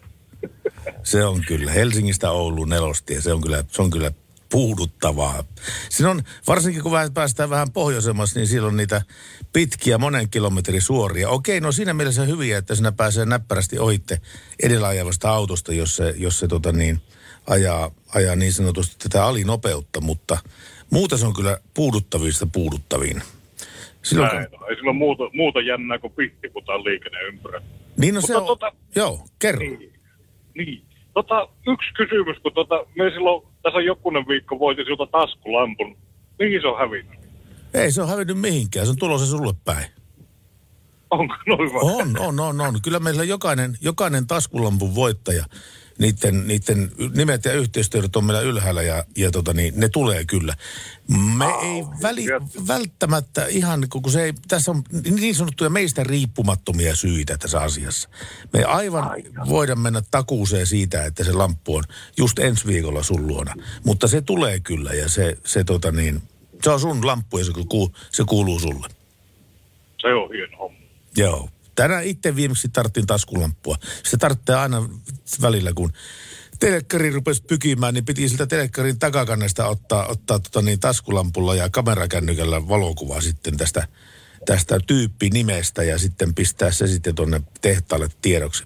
Se on kyllä. Helsingistä Ouluun nelostie, se on kyllä, se on kyllä puuduttavaa. Siinä on, varsinkin kun vähän päästään vähän pohjoisemmas, niin siellä on niitä pitkiä monen kilometrin suoria. Okei, no siinä mielessä hyviä, että sinä pääsee näppärästi ohitte edellä ajavasta autosta, jos se, jos se tota niin, ajaa, ajaa niin sanotusti tätä alinopeutta, mutta muuten se on kyllä puuduttavista puuduttavin. Silloin, kun- Näin on. Ei sillä ole muuta, muuta jännää kuin pihtiputaan liikenneympyrä. niin no se Mutta on, tota- joo, kerro. Niin. niin. Tota, yksi kysymys, kun tota, me silloin, tässä jokunen viikko voitin siltä taskulampun. Mihin se on hävinnyt? Ei se on hävinnyt mihinkään, se on tulossa sulle päin. Onko no hyvä? On, on, on, on. Kyllä meillä jokainen, jokainen taskulampun voittaja, niiden, niiden nimet ja yhteistyöt on meillä ylhäällä ja, ja tota niin, ne tulee kyllä. Me ei väli, välttämättä ihan, kun se ei, tässä on niin sanottuja meistä riippumattomia syitä tässä asiassa. Me aivan voidaan mennä takuuseen siitä, että se lamppu on just ensi viikolla sun luona. Mutta se tulee kyllä ja se, se, tota niin, se on sun lamppu ja se, kuuluu, se kuuluu sulle. Se on hieno homma. Joo. Tänään itse viimeksi tarttin taskulamppua. Se tarvitsee aina välillä, kun telekkari rupesi pykimään, niin piti siltä telekkarin takakannesta ottaa, ottaa tota niin, taskulampulla ja kamerakännykällä valokuva sitten tästä, tästä tyyppinimestä ja sitten pistää se sitten tuonne tehtaalle tiedoksi.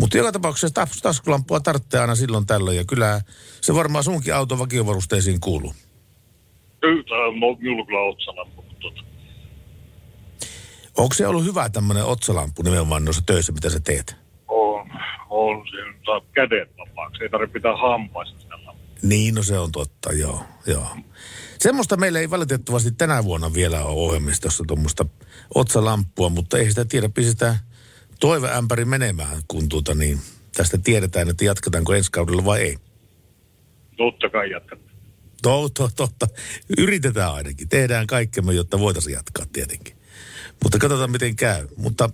Mutta joka tapauksessa tas- taskulampua tarvitsee aina silloin tällöin ja kyllä se varmaan sunkin auton vakiovarusteisiin kuuluu. Kyllä, minulla kyllä otsalampu. mutta Tota. Onko se ollut hyvä tämmöinen otsalampu nimenomaan noissa töissä, mitä sä teet? On, on se saa kädet vapaaksi. Ei tarvitse pitää hampaista sitä. Niin, no se on totta, joo, joo. Semmoista meillä ei valitettavasti tänä vuonna vielä ole ohjelmistossa tuommoista otsalamppua, mutta ei sitä tiedä, pistetään toiveämpäri menemään, kun tuota niin, tästä tiedetään, että jatketaanko ensi kaudella vai ei. Totta kai jatkat. Totta, totta. Yritetään ainakin. Tehdään kaikkemme, jotta voitaisiin jatkaa tietenkin. Mutta katsotaan, miten käy. Mutta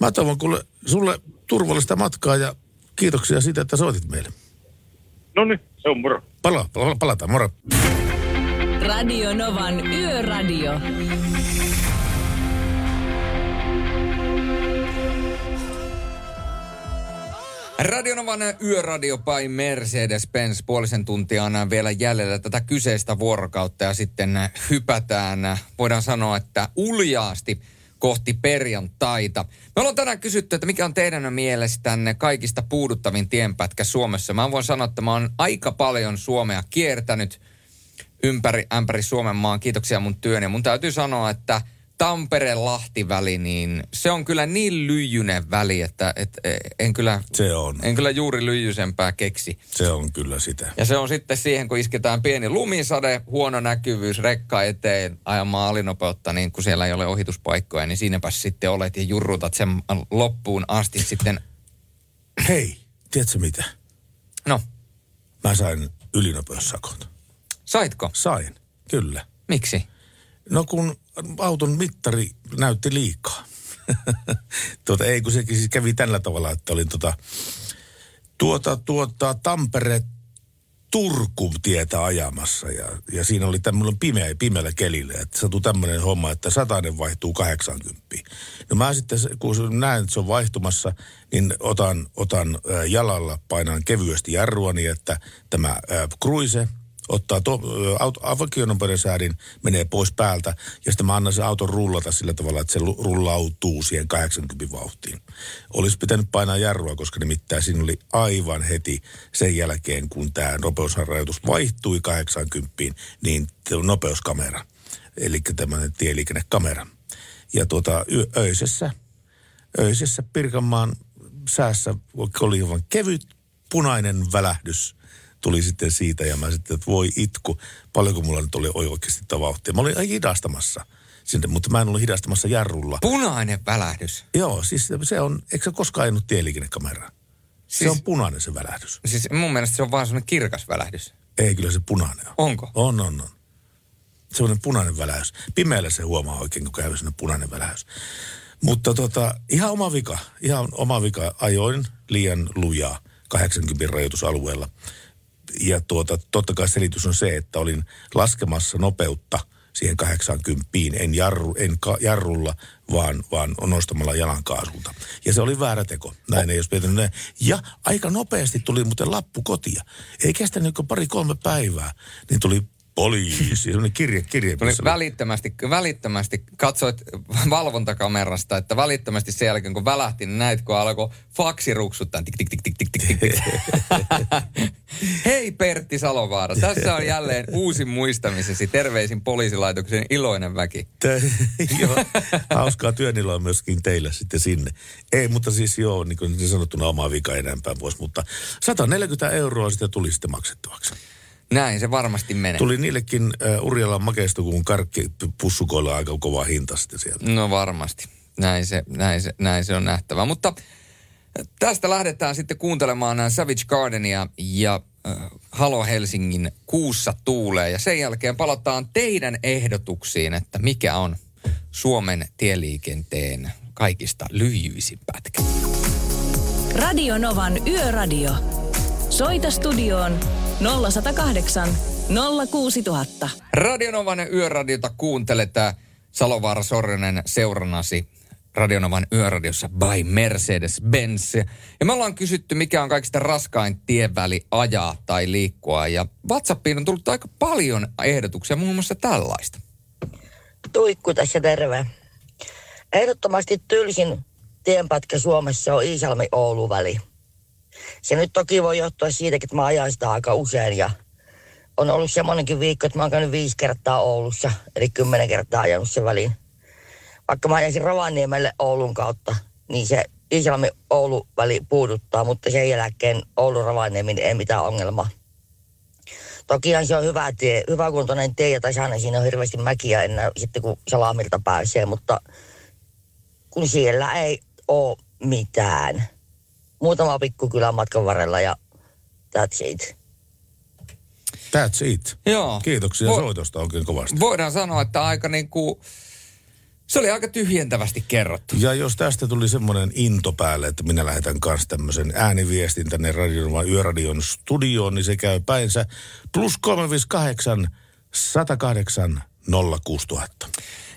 mä toivon kuule, sulle turvallista matkaa ja kiitoksia siitä, että soitit meille. No niin, se on moro. Pala, pala, palataan, moro. Radio Novan Yöradio. Radionovan yöradio by Mercedes-Benz puolisen tuntia on vielä jäljellä tätä kyseistä vuorokautta ja sitten hypätään, voidaan sanoa, että uljaasti kohti perjantaita. Me ollaan tänään kysytty, että mikä on teidän mielestänne kaikista puuduttavin tienpätkä Suomessa. Mä voin sanoa, että mä oon aika paljon Suomea kiertänyt ympäri, ämpäri Suomen maan. Kiitoksia mun työn. Ja mun täytyy sanoa, että Tampere-Lahti-väli, niin se on kyllä niin lyijyinen väli, että et, en, kyllä, Se on. en kyllä juuri lyijysempää keksi. Se on kyllä sitä. Ja se on sitten siihen, kun isketään pieni lumisade, huono näkyvyys, rekka eteen, ajamaan alinopeutta, niin kun siellä ei ole ohituspaikkoja, niin siinäpä sitten olet ja jurrutat sen loppuun asti sitten. Hei, tiedätkö mitä? No, Mä sain ylinopeussakot. saitko? Sain, kyllä. Miksi? No kun auton mittari näytti liikaa. tuota, ei kun sekin siis kävi tällä tavalla, että olin tota, tuota, tuota Tampere Turku tietä ajamassa ja, ja siinä oli tämmöinen pimeä, pimeällä kelillä, että satui tämmöinen homma, että satainen vaihtuu 80. No mä sitten, kun näen, että se on vaihtumassa, niin otan, otan jalalla, painan kevyesti jarrua niin, että tämä ää, kruise ottaa to, auto, avokionopeudensäädin, menee pois päältä ja sitten mä annan sen auton rullata sillä tavalla, että se rullautuu siihen 80 vauhtiin. Olisi pitänyt painaa jarrua, koska nimittäin siinä oli aivan heti sen jälkeen, kun tämä nopeusrajoitus vaihtui 80, niin nopeuskamera, eli tämmöinen tieliikennekamera. Ja tuota, öisessä, öisessä Pirkanmaan säässä oli aivan kevyt punainen välähdys tuli sitten siitä ja mä sitten, että voi itku, paljonko mulla nyt oli oikeasti sitä vauhtia. Mä olin hidastamassa sinne, mutta mä en ollut hidastamassa jarrulla. Punainen välähdys. Joo, siis se on, eikö se koskaan ajanut tieliikennekameraa? Se Siis- on punainen se välähdys. Siis mun mielestä se on vaan semmoinen kirkas välähdys. Ei, kyllä se punainen on. Onko? On, on, on. Semmoinen punainen väläys. Pimeällä se huomaa oikein, kun käy semmoinen punainen väläys. Mutta tota, ihan oma vika, ihan oma vika. Ajoin liian lujaa 80 rajoitusalueella. Ja tuota, totta kai selitys on se, että olin laskemassa nopeutta siihen 80, en, jarru, en ka, jarrulla, vaan, vaan nostamalla jalan kaasulta. Ja se oli väärä teko. Näin ei olisi pitänyt näin. Ja aika nopeasti tuli muuten lappu kotia. Ei kestänyt pari-kolme päivää, niin tuli poliisi, semmoinen kirje, kirje. Missä oli- välittömästi, välittömästi katsoit valvontakamerasta, että välittömästi sen jälkeen kun välähti, niin näit kun alkoi faksi ruksuttaa. Tik, tik, tik, tik, tik, tik, tik. Hei Pertti Salovaara, tässä on jälleen uusi muistamisesi. Terveisin poliisilaitoksen iloinen väki. Joo, hauskaa työniloa myöskin teille sitten sinne. Ei, mutta siis joo, niin kuin sanottuna oma vika enempää pois, mutta 140 euroa sitä tuli sitten maksettavaksi. Näin se varmasti menee. Tuli niillekin uh, Urjalan makeistukun karkki pussukoilla aika kova hinta sitten sieltä. No varmasti. Näin se, näin se, näin se on nähtävä. Mutta tästä lähdetään sitten kuuntelemaan Savage Gardenia ja äh, Halo Helsingin Kuussa tuulee. Ja sen jälkeen palataan teidän ehdotuksiin, että mikä on Suomen tieliikenteen kaikista lyhyisin pätkä. Radio Novan Yöradio. Soita studioon 0108 06000. Radionovan yöradiota kuuntelet. Salovaara Sorjonen seurannasi Radionovan yöradiossa by Mercedes-Benz. Ja me ollaan kysytty, mikä on kaikista raskain tieväli ajaa tai liikkua. Ja WhatsAppiin on tullut aika paljon ehdotuksia, muun muassa tällaista. Tuikku tässä terve. Ehdottomasti tylsin tienpätkä Suomessa on Iisalmi-Oulu-väli. Se nyt toki voi johtua siitä, että mä ajan sitä aika usein ja on ollut semmoinenkin viikko, että mä oon käynyt viisi kertaa Oulussa, eli kymmenen kertaa ajanut sen väliin. Vaikka mä ajasin Rovaniemelle Oulun kautta, niin se Iisalmi-Oulu-väli puuduttaa, mutta sen jälkeen Oulu-Rovaniemi niin ei mitään ongelmaa. Tokihan se on hyvä tie, hyväkuntoinen tie ja tasainen, siinä on hirveästi mäkiä enää sitten kun Salamilta pääsee, mutta kun siellä ei ole mitään. Muutama pikkukylä matkan varrella ja that's it. That's it. Joo. Kiitoksia Vo- soitosta oikein kovasti. Voidaan sanoa, että aika niin kuin, se oli aika tyhjentävästi kerrottu. Ja jos tästä tuli semmoinen into päälle, että minä lähetän kanssa tämmöisen ääniviestin tänne Radionovan Yöradion studioon, niin se käy päinsä plus 358 108 06000.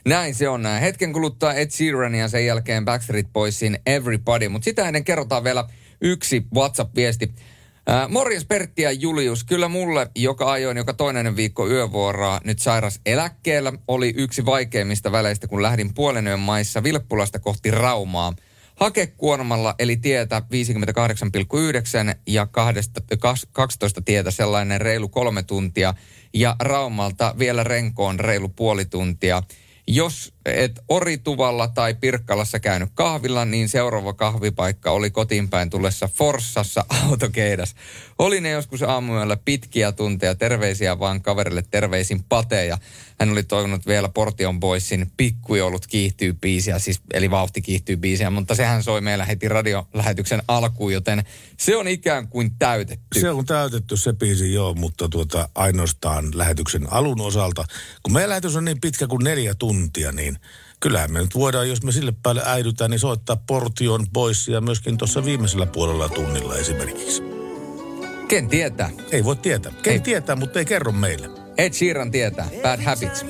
Näin se on. Hetken kuluttua Ed Sheeran ja sen jälkeen Backstreet Boysin Everybody. Mutta sitä ennen kerrotaan vielä yksi WhatsApp-viesti. Morjes Pertti ja Julius. Kyllä mulle, joka ajoin joka toinen viikko yövuoroa nyt sairas eläkkeellä, oli yksi vaikeimmista väleistä, kun lähdin puolen yön maissa Vilppulasta kohti Raumaa. Hakekuormalla eli tietä 58,9 ja kahdesta- kas- 12 tietä sellainen reilu kolme tuntia ja Raumalta vielä renkoon reilu puoli tuntia. Jos et Orituvalla tai Pirkkalassa käynyt kahvilla, niin seuraava kahvipaikka oli kotiin päin tullessa Forssassa autokeidas. Oli ne joskus aamuyöllä pitkiä tunteja, terveisiä vaan kaverille terveisin pateja. Hän oli toivonut vielä Portion Boysin Pikkujoulut kiihtyy biisiä, siis, eli vauhti kiihtyy biisiä, mutta sehän soi meillä heti radiolähetyksen alkuun, joten se on ikään kuin täytetty. Se on täytetty se biisi, joo, mutta tuota, ainoastaan lähetyksen alun osalta. Kun meidän lähetys on niin pitkä kuin neljä tuntia, niin kyllähän me nyt voidaan, jos me sille päälle äidytään, niin soittaa Portion Boysia myöskin tuossa viimeisellä puolella tunnilla esimerkiksi. Ken tietää? Ei voi tietää. Ken Ei. tietää, mutta ei kerro meille. Ed Sheeran tietää. Bad Habits.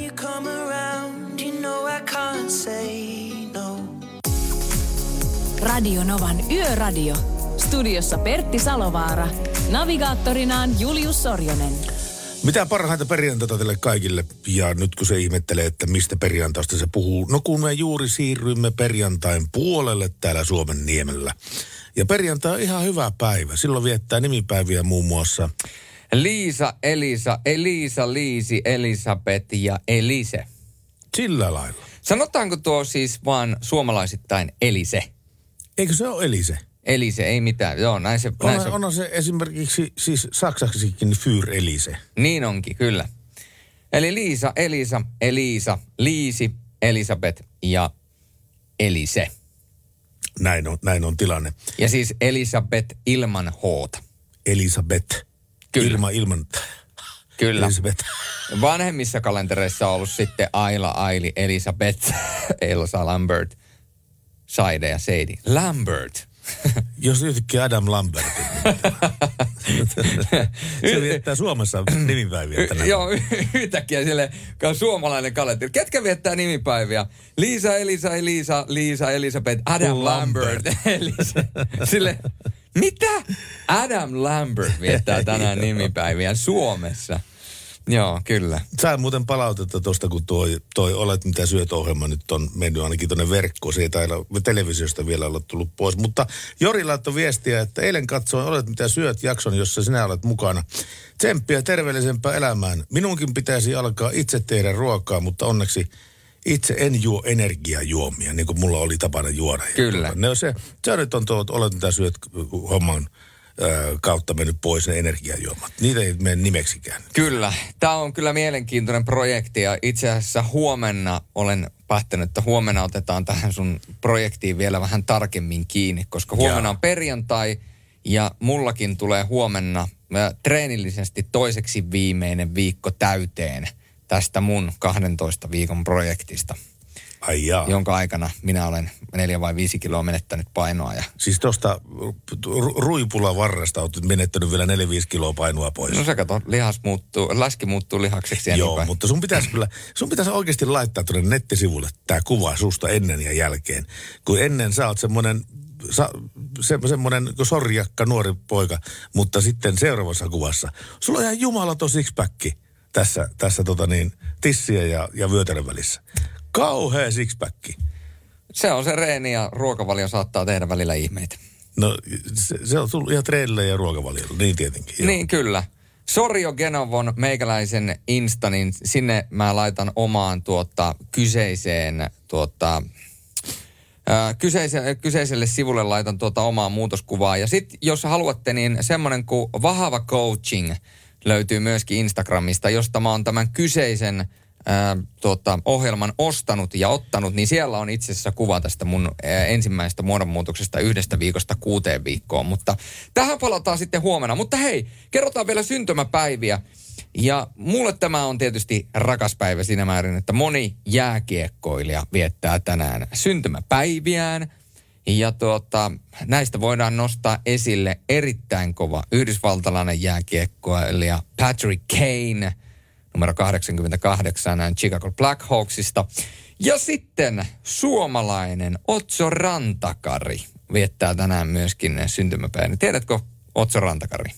Radio Novan Yöradio. Studiossa Pertti Salovaara. Navigaattorinaan Julius Sorjonen. Mitä parhaita perjantaita teille kaikille? Ja nyt kun se ihmettelee, että mistä perjantaista se puhuu. No kun me juuri siirrymme perjantain puolelle täällä Suomen niemellä. Ja perjantai on ihan hyvä päivä. Silloin viettää nimipäiviä muun muassa. Liisa, Elisa, Elisa, Liisi, Elisabeth ja Elise. Sillä lailla. Sanotaanko tuo siis vaan suomalaisittain Elise? Eikö se ole Elise? Elise, ei mitään. Joo, näin se, näin On, se onhan se esimerkiksi siis saksaksikin Fyr Elise. Niin onkin, kyllä. Eli Liisa, Elisa, Elisa, Liisi, Elisabeth ja Elise. Näin on, näin on tilanne. Ja siis Elisabeth ilman hoota. Elisabeth. Kyllä. Ilma, ilman. Kyllä. Elisabeth. Vanhemmissa kalentereissa on ollut sitten Aila, Aili, Elisabeth, Elsa, Lambert, Saide ja Seidi. Lambert. Jos yhtäkkiä Adam Lambertin. se viettää Suomessa nimipäiviä tänään. Joo, yhtäkkiä sille suomalainen kalenteri. Ketkä viettää nimipäiviä? Liisa, Elisa, Elisa, Liisa, Elisabeth, Adam Lambert. Lambert. Sille, mitä? Adam Lambert viettää tänään nimipäiviä Suomessa. Joo, kyllä. Sain muuten palautetta tuosta, kun toi, toi Olet mitä syöt ohjelma nyt on mennyt ainakin tuonne verkkoon. Se ei taida televisiosta vielä olla tullut pois. Mutta Jori laittoi viestiä, että eilen katsoin Olet mitä syöt jakson, jossa sinä olet mukana. Tsemppiä terveellisempää elämään. Minunkin pitäisi alkaa itse tehdä ruokaa, mutta onneksi itse en juo energiajuomia, niin kuin mulla oli tapana juoda. Kyllä. tuota, Ne on se, se nyt on tuo, Olet mitä syöt homman kautta mennyt pois ne energiajuomat. Niitä ei mene nimeksikään. Kyllä. Tämä on kyllä mielenkiintoinen projekti ja itse asiassa huomenna olen päättänyt, että huomenna otetaan tähän sun projektiin vielä vähän tarkemmin kiinni, koska huomenna Jaa. on perjantai ja mullakin tulee huomenna äh, treenillisesti toiseksi viimeinen viikko täyteen tästä mun 12 viikon projektista. Ai jaa. jonka aikana minä olen neljä vai viisi kiloa menettänyt painoa. Ja... Siis tuosta ru- ruipula varresta olet menettänyt vielä 4-5 kiloa painoa pois. No se kato, lihas muuttuu, läski muuttuu lihakseksi ja Joo, niin mutta sun pitäisi kyllä, sun pitäisi oikeasti laittaa tuonne nettisivulle tämä kuva susta ennen ja jälkeen. Kun ennen sä oot semmoinen, sa, se, semmoinen sorjakka nuori poika, mutta sitten seuraavassa kuvassa, sulla on ihan jumalaton sixpacki tässä, tässä tota niin, tissiä ja, ja vyötärön välissä. Kauhea sixpacki. Se on se reeni ja ruokavalio saattaa tehdä välillä ihmeitä. No se, se on tullut ihan treenille ja ruokavaliolla, niin tietenkin. joo. Niin, kyllä. Sorjo Genovon meikäläisen Insta, niin sinne mä laitan omaan tuota, kyseiseen tuota, ää, kyseiselle, kyseiselle sivulle laitan tuota omaa muutoskuvaa. Ja sitten jos haluatte, niin semmoinen kuin Vahava Coaching löytyy myöskin Instagramista, josta mä oon tämän kyseisen ää, tuota, ohjelman ostanut ja ottanut, niin siellä on itse asiassa kuva tästä mun ensimmäisestä muodonmuutoksesta yhdestä viikosta kuuteen viikkoon. Mutta tähän palataan sitten huomenna. Mutta hei, kerrotaan vielä syntymäpäiviä. Ja mulle tämä on tietysti rakas päivä siinä määrin, että moni jääkiekkoilija viettää tänään syntymäpäiviään. Ja tuota, näistä voidaan nostaa esille erittäin kova yhdysvaltalainen jääkiekkoilija Patrick Kane, numero 88 Chicago Blackhawksista. Ja sitten suomalainen Otso Rantakari viettää tänään myöskin syntymäpäivän. Tiedätkö Otso Rantakari?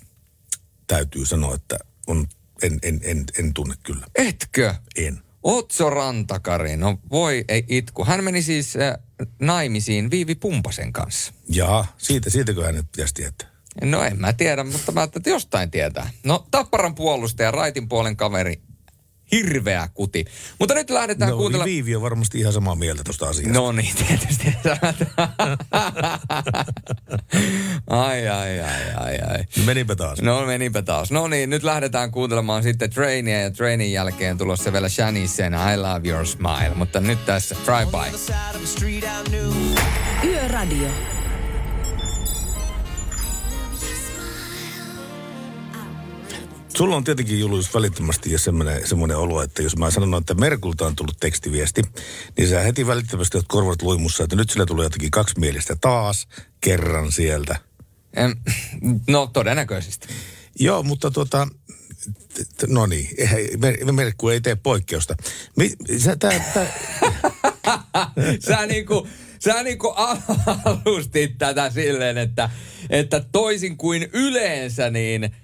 Täytyy sanoa, että on, en, en, en, en tunne kyllä. Etkö? En. Otso Rantakari, no voi ei itku. Hän meni siis äh, naimisiin Viivi Pumpasen kanssa. Jaa, siitä, siitäkö hänet pitäisi tietää? No en mä tiedä, mutta mä ajattelin, että jostain tietää. No Tapparan puolustaja, raitin puolen kaveri, hirveä kuti. Mutta nyt lähdetään no, kuuntelemaan... Viivi on varmasti ihan samaa mieltä tuosta asiasta. No niin, tietysti. ai, ai, ai, ai, ai. Menipä taas. No menipä taas. No niin, nyt lähdetään kuuntelemaan sitten Trainia ja Trainin jälkeen tulossa vielä Shanisen I Love Your Smile. Mutta nyt tässä Try By. Yöradio. Sulla on tietenkin Julius välittömästi ja semmoinen, semmoinen olo, että jos mä sanon, että Merkulta on tullut tekstiviesti, niin sä heti välittömästi oot korvat luimussa, että nyt sillä tulee jotenkin kaksimielistä taas kerran sieltä. Em, No todennäköisesti. Joo, mutta tuota, no niin, Mer- Merkku ei tee poikkeusta. Mi, sä, tää, tää, sä niinku, sä niinku alustit tätä silleen, että, että toisin kuin yleensä, niin...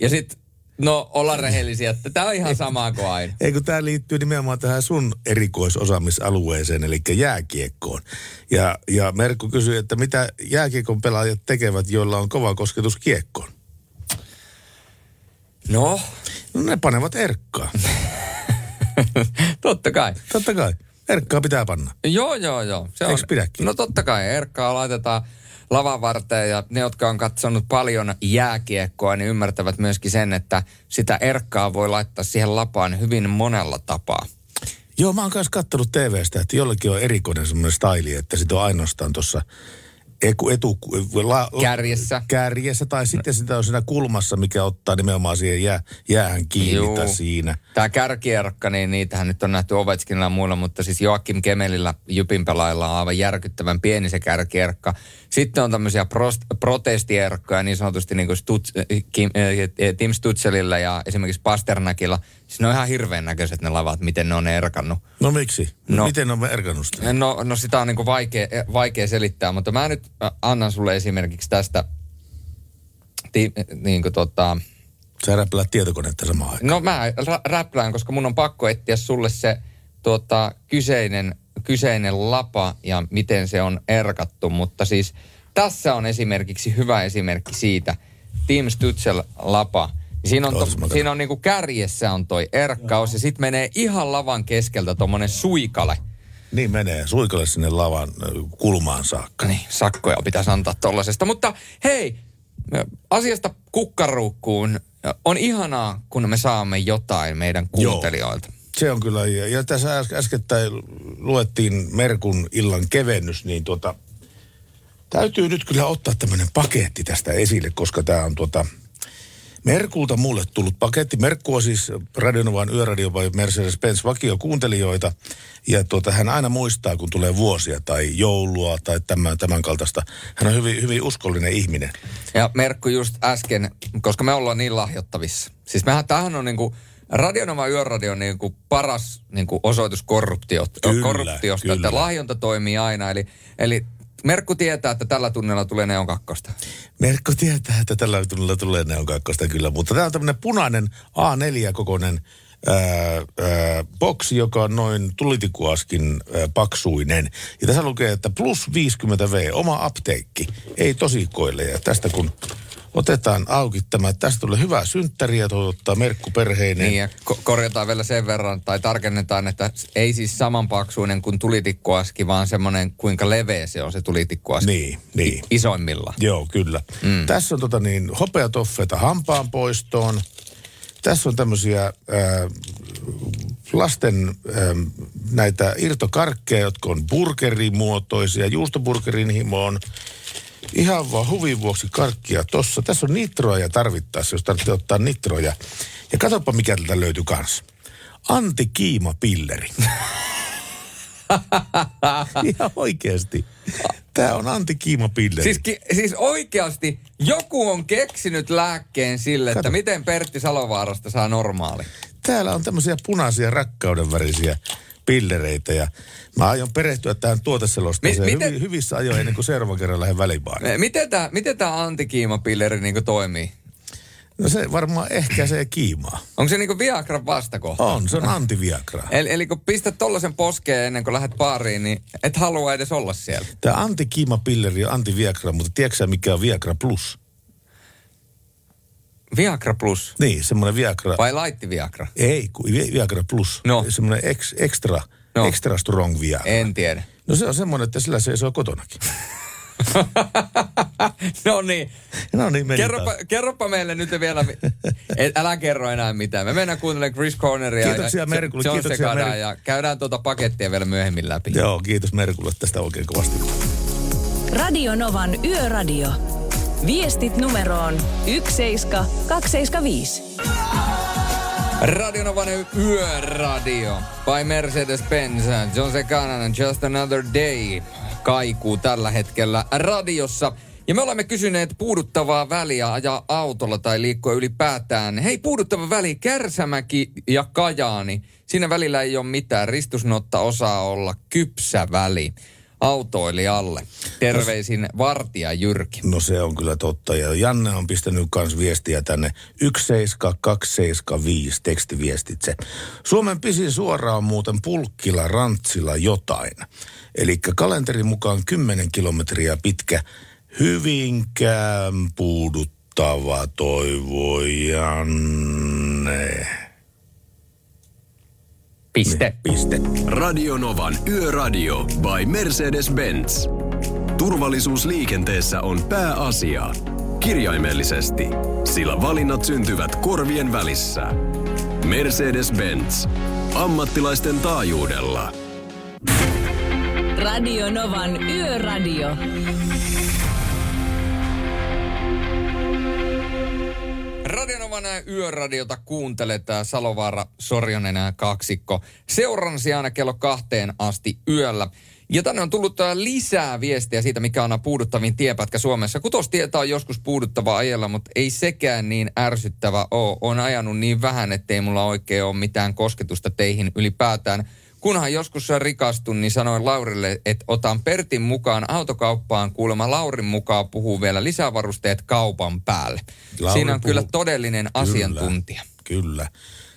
Ja sit, no olla rehellisiä, että tää on ihan sama kuin aina. ei kun tämä liittyy nimenomaan tähän sun erikoisosaamisalueeseen, eli jääkiekkoon. Ja, ja Merkku kysyi, että mitä jääkiekon pelaajat tekevät, joilla on kova kosketus kiekkoon? No, No ne panevat erkkaa. totta kai. Totta kai. Erkkaa pitää panna. Joo, joo, joo. Se Eiks pidäkin? No totta kai, Erkkaa laitetaan lavan varteen ja ne, jotka on katsonut paljon jääkiekkoa, niin ymmärtävät myöskin sen, että sitä Erkkaa voi laittaa siihen lapaan hyvin monella tapaa. Joo, mä oon kanssa kattonut TVstä, että jollekin on erikoinen semmoinen staili, että sit on ainoastaan tuossa etu, etu, la, Kärjessä. kärjessä, tai sitten sitä on siinä kulmassa, mikä ottaa nimenomaan siihen jää, jäähän kiinni Juu. tai siinä. Tämä kärkierkka, niin niitähän nyt on nähty Ovechkinilla ja muilla, mutta siis Joakim Kemelillä Jupin pelaajilla on aivan järkyttävän pieni se kärkierkka. Sitten on tämmöisiä prost- protestierkkoja niin sanotusti niin kuin Stuts, äh, Kim, äh, Tim Stutzelilla ja esimerkiksi Pasternakilla. Siis ne on ihan hirveän näköiset ne lavat, miten ne on erkannut. No miksi? No. Miten on erkannut sitä? No, no sitä on niin kuin vaikea, vaikea selittää, mutta mä nyt annan sulle esimerkiksi tästä, ti, niin kuin tota, Sä räppäät tietokonetta samaan aikaan. No mä rä- räplään, koska mun on pakko etsiä sulle se tuota, kyseinen, kyseinen lapa ja miten se on erkattu. Mutta siis tässä on esimerkiksi hyvä esimerkki siitä. Team Stutzel lapa. Siinä on, to, Ootas, mä siinä on niinku kärjessä on toi erkkaus ja sitten menee ihan lavan keskeltä tommonen suikale. Niin menee, suikalle sinne lavan kulmaan saakka. Niin, sakkoja pitäisi antaa tollasesta. Mutta hei, asiasta kukkaruukkuun. On ihanaa, kun me saamme jotain meidän kuuntelijoilta. Se on kyllä, ja, ja tässä äs- äskettäin luettiin Merkun illan kevennys, niin tuota, täytyy nyt kyllä ottaa tämmöinen paketti tästä esille, koska tämä on tuota, Merkulta mulle tullut paketti. Merkku on siis Radionovan yöradio vai Mercedes-Benz vakio kuuntelijoita. Ja tuota, hän aina muistaa, kun tulee vuosia tai joulua tai tämän, tämän kaltaista. Hän on hyvin, hyvin uskollinen ihminen. Ja Merkku just äsken, koska me ollaan niin lahjottavissa. Siis mehän, tämähän on niinku, Radionova Yöradio on niinku paras niinku osoitus korruptiot, Kyllä, korruptiosta, kyllä. että lahjonta toimii aina. Eli, eli Merkku tietää, että tällä tunnella tulee Neon kakkosta. Merkko tietää, että tällä tunnilla tulee neon kakkosta kyllä, mutta tämä on tämmöinen punainen A4-kokoinen ää, ää, boksi, joka on noin tulitikuaskin ää, paksuinen. Ja tässä lukee, että plus 50V, oma apteekki, ei tosikoille. Ja tästä kun otetaan auki tämä, tästä tulee hyvää synttäriä, toivottaa Merkku perheinen. Niin ja ko- korjataan vielä sen verran, tai tarkennetaan, että ei siis samanpaksuinen kuin tulitikkuaski, vaan semmoinen kuinka leveä se on se tulitikkuaski. Niin, niin. I- isoimmilla. Joo, kyllä. Mm. Tässä on tota niin, hopeatoffeita hampaan poistoon. Tässä on tämmöisiä ää, lasten ää, näitä irtokarkkeja, jotka on burgerimuotoisia. Juustoburgerin himoon. Ihan vaan huvin vuoksi karkkia tossa. Tässä on nitroja tarvittaessa, jos tarvitsee ottaa nitroja. Ja katsoppa, mikä tältä löytyy kans. Antikiimapilleri. Ihan oikeasti. Tämä on antikiimapilleri. Siis, ki- siis oikeasti joku on keksinyt lääkkeen sille, että Kato. miten Pertti Salovaarasta saa normaali. täällä on tämmöisiä punaisia rakkauden värisiä pillereitä ja mä aion perehtyä tähän tuoteselosteeseen Mi- Mi- miten- hyvi- hyvissä ajoin ennen kuin seuraavan kerran lähden välibaariin. Miten tämä miten tää antikiimapilleri niinku toimii? No se varmaan ehkäisee kiimaa. Onko se niinku Viagran vastakohta? On, se on antiviagra. Eli, eli kun pistät tollasen poskeen ennen kuin lähdet baariin, niin et halua edes olla siellä. Tämä antikiimapilleri on antiviagra, mutta tiedätkö mikä on Viagra Plus? Viagra plus Niin, semmoinen Viagra. vai laitti Viagra? Ei, kun Vi- Viagra Plus. No. Semmoinen ex, extra, No. extra strong Viagra. En tiedä. No se on semmoinen, että sillä seisoo kotonakin. No niin. No niin, Kerropa, kerropa meille nyt vielä, et, älä kerro enää mitään. Me mennään kuuntelemaan Chris Corneria Kiitoksia ja Merkulle, John kiitoksia Secadaa Mer- ja käydään tuota pakettia vielä myöhemmin läpi. Joo, kiitos Merkulle tästä oikein kovasti. Radio Novan Yöradio. Viestit numeroon 17275. Radionovanen Yöradio by Mercedes-Benz. John Secanan Just Another Day kaikuu tällä hetkellä radiossa. Ja me olemme kysyneet puuduttavaa väliä ajaa autolla tai liikkua ylipäätään. Hei, puuduttava väli, Kärsämäki ja Kajaani. Siinä välillä ei ole mitään. Ristusnotta osaa olla kypsä väli autoilijalle. Terveisin Vartija Jyrki. No se on kyllä totta. Ja Janne on pistänyt myös viestiä tänne 17275 tekstiviestitse. Suomen pisin suora on muuten pulkkilla rantsilla jotain. Eli kalenterin mukaan 10 kilometriä pitkä hyvinkään puuduttava toivo Janne. Piste. Piste. Radionovan Yöradio by Mercedes-Benz. Turvallisuus liikenteessä on pääasia. Kirjaimellisesti, sillä valinnat syntyvät korvien välissä. Mercedes-Benz. Ammattilaisten taajuudella. Radio Novan Yöradio. Radionovan yöradiota kuuntelet tää Salovaara Sorjonen kaksikko. Seuransi aina kello kahteen asti yöllä. Ja tänne on tullut tää lisää viestiä siitä, mikä on puuduttavin tiepätkä Suomessa. Kutostietä on joskus puuduttava ajella, mutta ei sekään niin ärsyttävä ole. On ajanut niin vähän, ettei mulla oikein ole mitään kosketusta teihin ylipäätään. Kunhan joskus rikastun, niin sanoin Laurille, että otan Pertin mukaan autokauppaan. Kuulemma Laurin mukaan puhuu vielä lisävarusteet kaupan päälle. Lauri Siinä on kyllä puhuu- todellinen asiantuntija. Kyllä.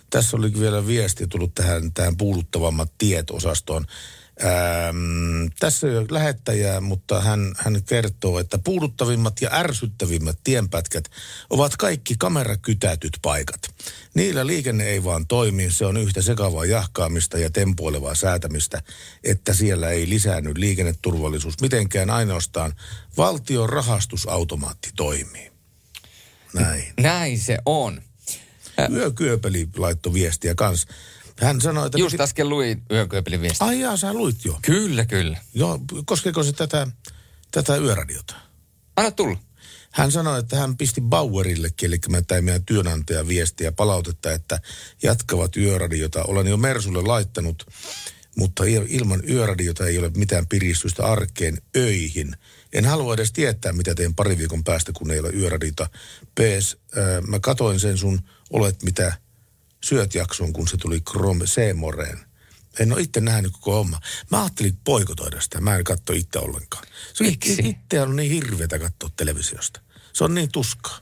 Tässä oli vielä viesti tullut tähän, tähän puuduttavammat tiet-osastoon. Ähm, tässä ei ole lähettäjää, mutta hän, hän kertoo, että puuduttavimmat ja ärsyttävimmät tienpätkät ovat kaikki kamerakytätyt paikat. Niillä liikenne ei vaan toimi, se on yhtä sekavaa jahkaamista ja tempoilevaa säätämistä, että siellä ei lisäänny liikenneturvallisuus mitenkään ainoastaan valtion rahastusautomaatti toimii. Näin. Näin se on. Yökyöpeli laittoi viestiä kans. Hän sanoi, että... Just äsken luin yökööpelin viestiä. Ai jaa, sä luit jo. Kyllä, kyllä. Joo, koskeeko se tätä, tätä yöradiota? Anna tulla. Hän sanoi, että hän pisti Bauerillekin, eli mä tämä meidän työnantaja viestiä palautetta, että jatkavat yöradiota. Olen jo Mersulle laittanut, mutta il- ilman yöradiota ei ole mitään piristystä arkeen öihin. En halua edes tietää, mitä teen pari viikon päästä, kun ei ole yöradiota. PS, äh, mä katoin sen sun Olet mitä syöt jakson, kun se tuli Chrome Seemoreen. En ole itse nähnyt koko homma. Mä ajattelin poikotoida sitä. Mä en katso itse ollenkaan. Se Miksi? Itse on niin hirveätä katsoa televisiosta. Se on niin tuskaa.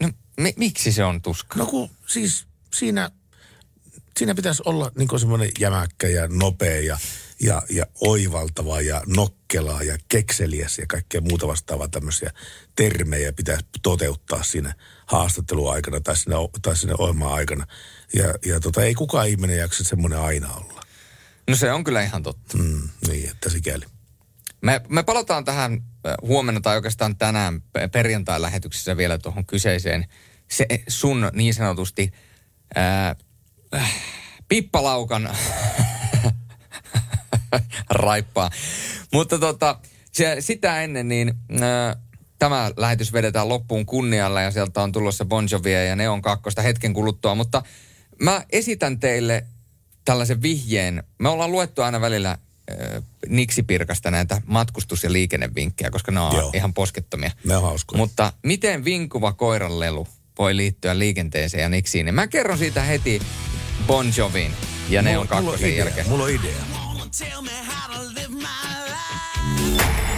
No, mi- miksi se on tuska? No kun siis siinä, siinä pitäisi olla niin semmoinen jämäkkä ja nopea ja, ja, ja oivaltava ja nokkelaa ja kekseliäs ja kaikkea muuta vastaavaa tämmöisiä termejä pitäisi toteuttaa siinä haastatteluaikana tai siinä, tai siinä ohjelman aikana. Ja, ja tota, ei kukaan ihminen jaksa semmoinen aina olla. No se on kyllä ihan totta. Mm, niin, että sikäli. Me, me palataan tähän äh, huomenna tai oikeastaan tänään pe- perjantai-lähetyksessä vielä tuohon kyseiseen se sun niin sanotusti ää, äh, pippalaukan raippaa. Mutta tota, se, sitä ennen niin ää, tämä lähetys vedetään loppuun kunnialla ja sieltä on tulossa Bon Jovia ja Neon kakkosta hetken kuluttua. Mutta mä esitän teille tällaisen vihjeen. Me ollaan luettu aina välillä äh, Niksipirkasta näitä matkustus- ja liikennevinkkejä, koska ne on Joo. ihan poskettomia. Ne on hauskoja. Mutta miten vinkuva koiranlelu voi liittyä liikenteeseen ja Niksiin? Mä kerron siitä heti Bon Jovin ja Mulla- mulla on kakkosen idea, jälkeen. Mulla on idea.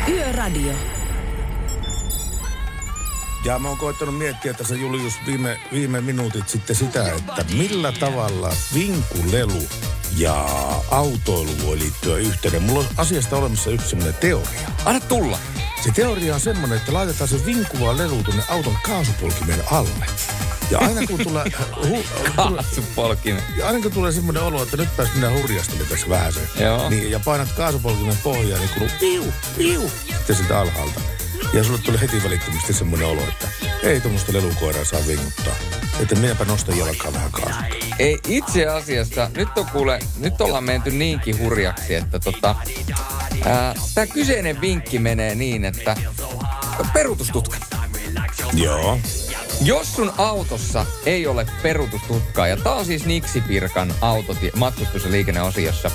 Yöradio. Ja mä oon koettanut miettiä tässä Julius viime, viime minuutit sitten sitä, että millä tavalla vinkulelu ja autoilu voi liittyä yhteen. Mulla on asiasta olemassa yksi semmoinen teoria. Anna tulla. Se teoria on semmoinen, että laitetaan se vinkuva lelu tuonne auton kaasupolkimen alle. Ja aina kun tulee, hu, tulee, Kaasupolkimen. ja aina kun tulee semmoinen olo, että nyt pääs minä hurjastelemaan tässä vähän sen. Joo. Niin, ja painat kaasupolkimen pohjaan, niin kuuluu piu, piu, sitten sitä alhaalta. Ja sulle tuli heti välittömästi semmoinen olo, että ei tuommoista lelukoiraa saa vinguttaa. Että minäpä nostan jalkaa vähän kaasua. Ei itse asiassa, nyt on kuule, nyt ollaan menty niinkin hurjaksi, että tota, tämä kyseinen vinkki menee niin, että peruutustutka. Joo. Jos sun autossa ei ole perutustutkaa, ja tää on siis Niksipirkan autotie- matkustus- ja liikenneosiossa,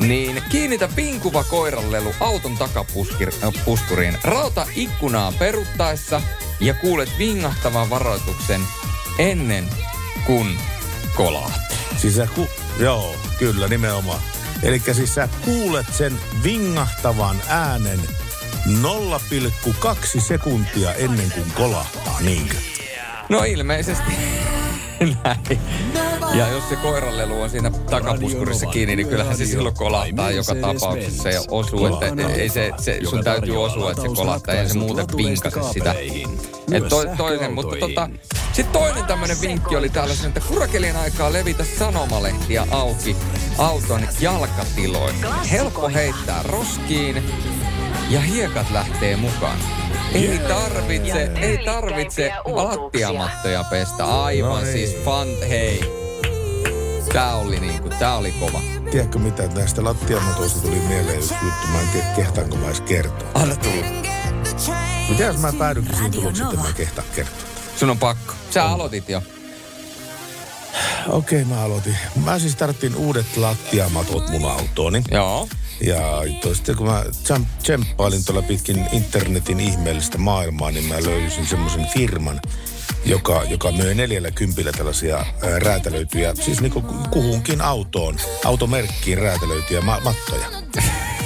niin kiinnitä vinkuva koiranlelu auton takapuskuriin. Rauta ikkunaa peruttaessa ja kuulet vingahtavan varoituksen ennen kuin kolahtaa. Siis sä ku... Joo, kyllä nimenomaan. Eli siis sä kuulet sen vingahtavan äänen 0,2 sekuntia ennen kuin kolahtaa, niinkö? No ilmeisesti näin. Ja jos se koiranlelu on siinä takapuskurissa kiinni, niin kyllähän se silloin kolahtaa joka tapauksessa ja osuu. Että ei se, se, sun täytyy osua, että se kolahtaa ja se muuten pinkase sitä. Et to, toinen, mutta tota, sitten toinen tämmöinen vinkki oli tällaisen, että kurakelien aikaa levitä sanomalehtiä auki auton jalkatiloille. Helppo heittää roskiin ja hiekat lähtee mukaan. Ei tarvitse, ei tarvitse lattiamattoja pestä. Aivan No ei. siis fan, hei. Tää oli niinku, tää oli kova. Tiedätkö mitä näistä lattiamatoista tuli mieleen yksi juttu, mä en tiedä kehtaanko mä edes kertoa. Anna tulla. Mitä jos mä päädynkin siihen tulokseen, että mä en kehtaa kertoa? Sun on pakko. Sä aloitit jo. Okei, mä aloitin. Mä siis tarvittiin uudet lattiamatot mun autooni. Joo. Ja sitten kun mä tsemppailin tuolla pitkin internetin ihmeellistä maailmaa, niin mä löysin semmoisen firman, joka, joka myy neljällä kympillä tällaisia ää, räätälöityjä, siis niinku kuhunkin autoon, automerkkiin räätälöityjä ma- mattoja.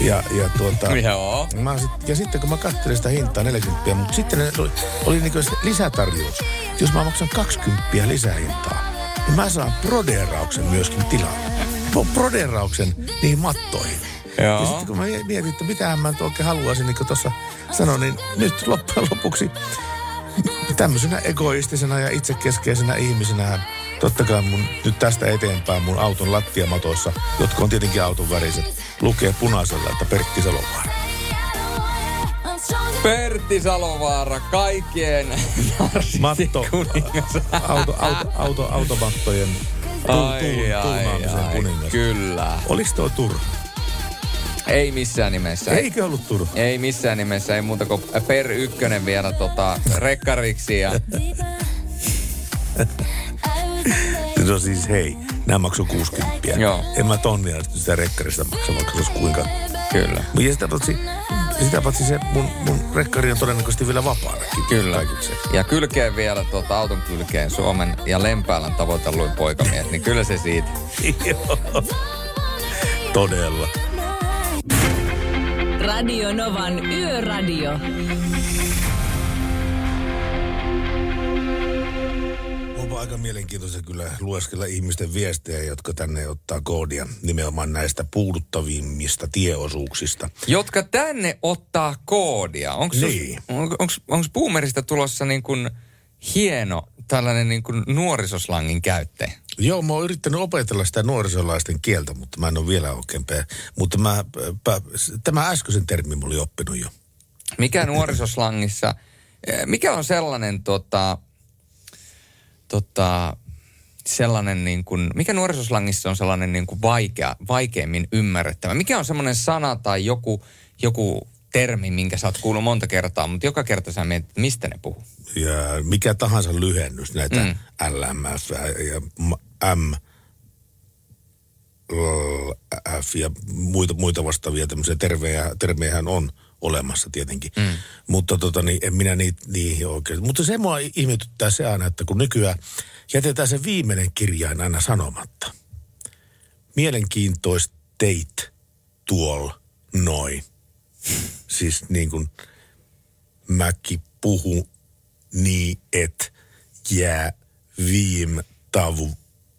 Ja, ja tuota... Joo. Mä sit, ja sitten kun mä katselin sitä hintaa 40, mutta sitten ne oli, oli niinku lisätarjous. Jos mä maksan 20 lisähintaa, niin mä saan proderauksen myöskin tilalle. Pro- Proderauksen niihin mattoihin. Joo. Ja sitten kun mä mietin, että mitähän mä nyt oikein haluaisin, niin kuin tuossa sanoin, niin nyt loppujen lopuksi tämmöisenä egoistisena ja itsekeskeisenä ihmisenä totta kai mun, nyt tästä eteenpäin mun auton lattiamatoissa, jotka on tietenkin auton väriset, lukee punaisella, että Pertti Salovaara. Pertti Salovaara, kaikkien Matto, kuningas. auto, auto, auto, automattojen Ai, ai, ai, kuningas. kyllä. Olis toi turha? Ei missään nimessä. Eikö ollut turha? Ei missään nimessä, ei muuta kuin per ykkönen vielä tota, rekkariksi. Ja... No siis hei, nämä maksoi 60. Joo. En mä tonnia sitä rekkarista maksa, vaikka se olisi kuinka. Kyllä. Ja sitä paitsi, sitä paitsi se mun, mun rekkari on todennäköisesti vielä vapaanakin. Kyllä. Kaikiksi. Ja kylkeen vielä tuota auton kylkeen Suomen ja Lempäälän tavoitelluin poikamies, niin kyllä se siitä. Joo. Todella. Radio Novan Yöradio. Onpa aika mielenkiintoista kyllä lueskella ihmisten viestejä, jotka tänne ottaa koodia nimenomaan näistä puuduttavimmista tieosuuksista. Jotka tänne ottaa koodia. Onko Niin. onko Boomerista tulossa niin kuin hieno tällainen niin kuin nuorisoslangin käyttäjä? Joo, mä oon yrittänyt opetella sitä nuorisolaisten kieltä, mutta mä en ole vielä oikein pää. Mutta mä, pä, tämä äskeisen termi mä olin oppinut jo. Mikä nuorisoslangissa, eh, mikä on sellainen tota, tota, sellainen niin kuin, mikä nuorisoslangissa on sellainen niin kuin vaikea, vaikeimmin ymmärrettävä? Mikä on semmoinen sana tai joku, joku termi, minkä sä oot kuullut monta kertaa, mutta joka kerta sä mietit, mistä ne puhuu? Ja mikä tahansa lyhennys, näitä Mm. LMF ja M, F ja muita, muita vastaavia tämmöisiä tervejä, termejähän on olemassa tietenkin. Mm. Mutta tota, niin, en minä niitä, niihin oikein. Mutta se mua ihmetyttää se aina, että kun nykyään jätetään se viimeinen kirjain aina sanomatta. Mielenkiintoisteit tuolla noin. Siis niin kuin mäkin puhun niin, et jää viime tavu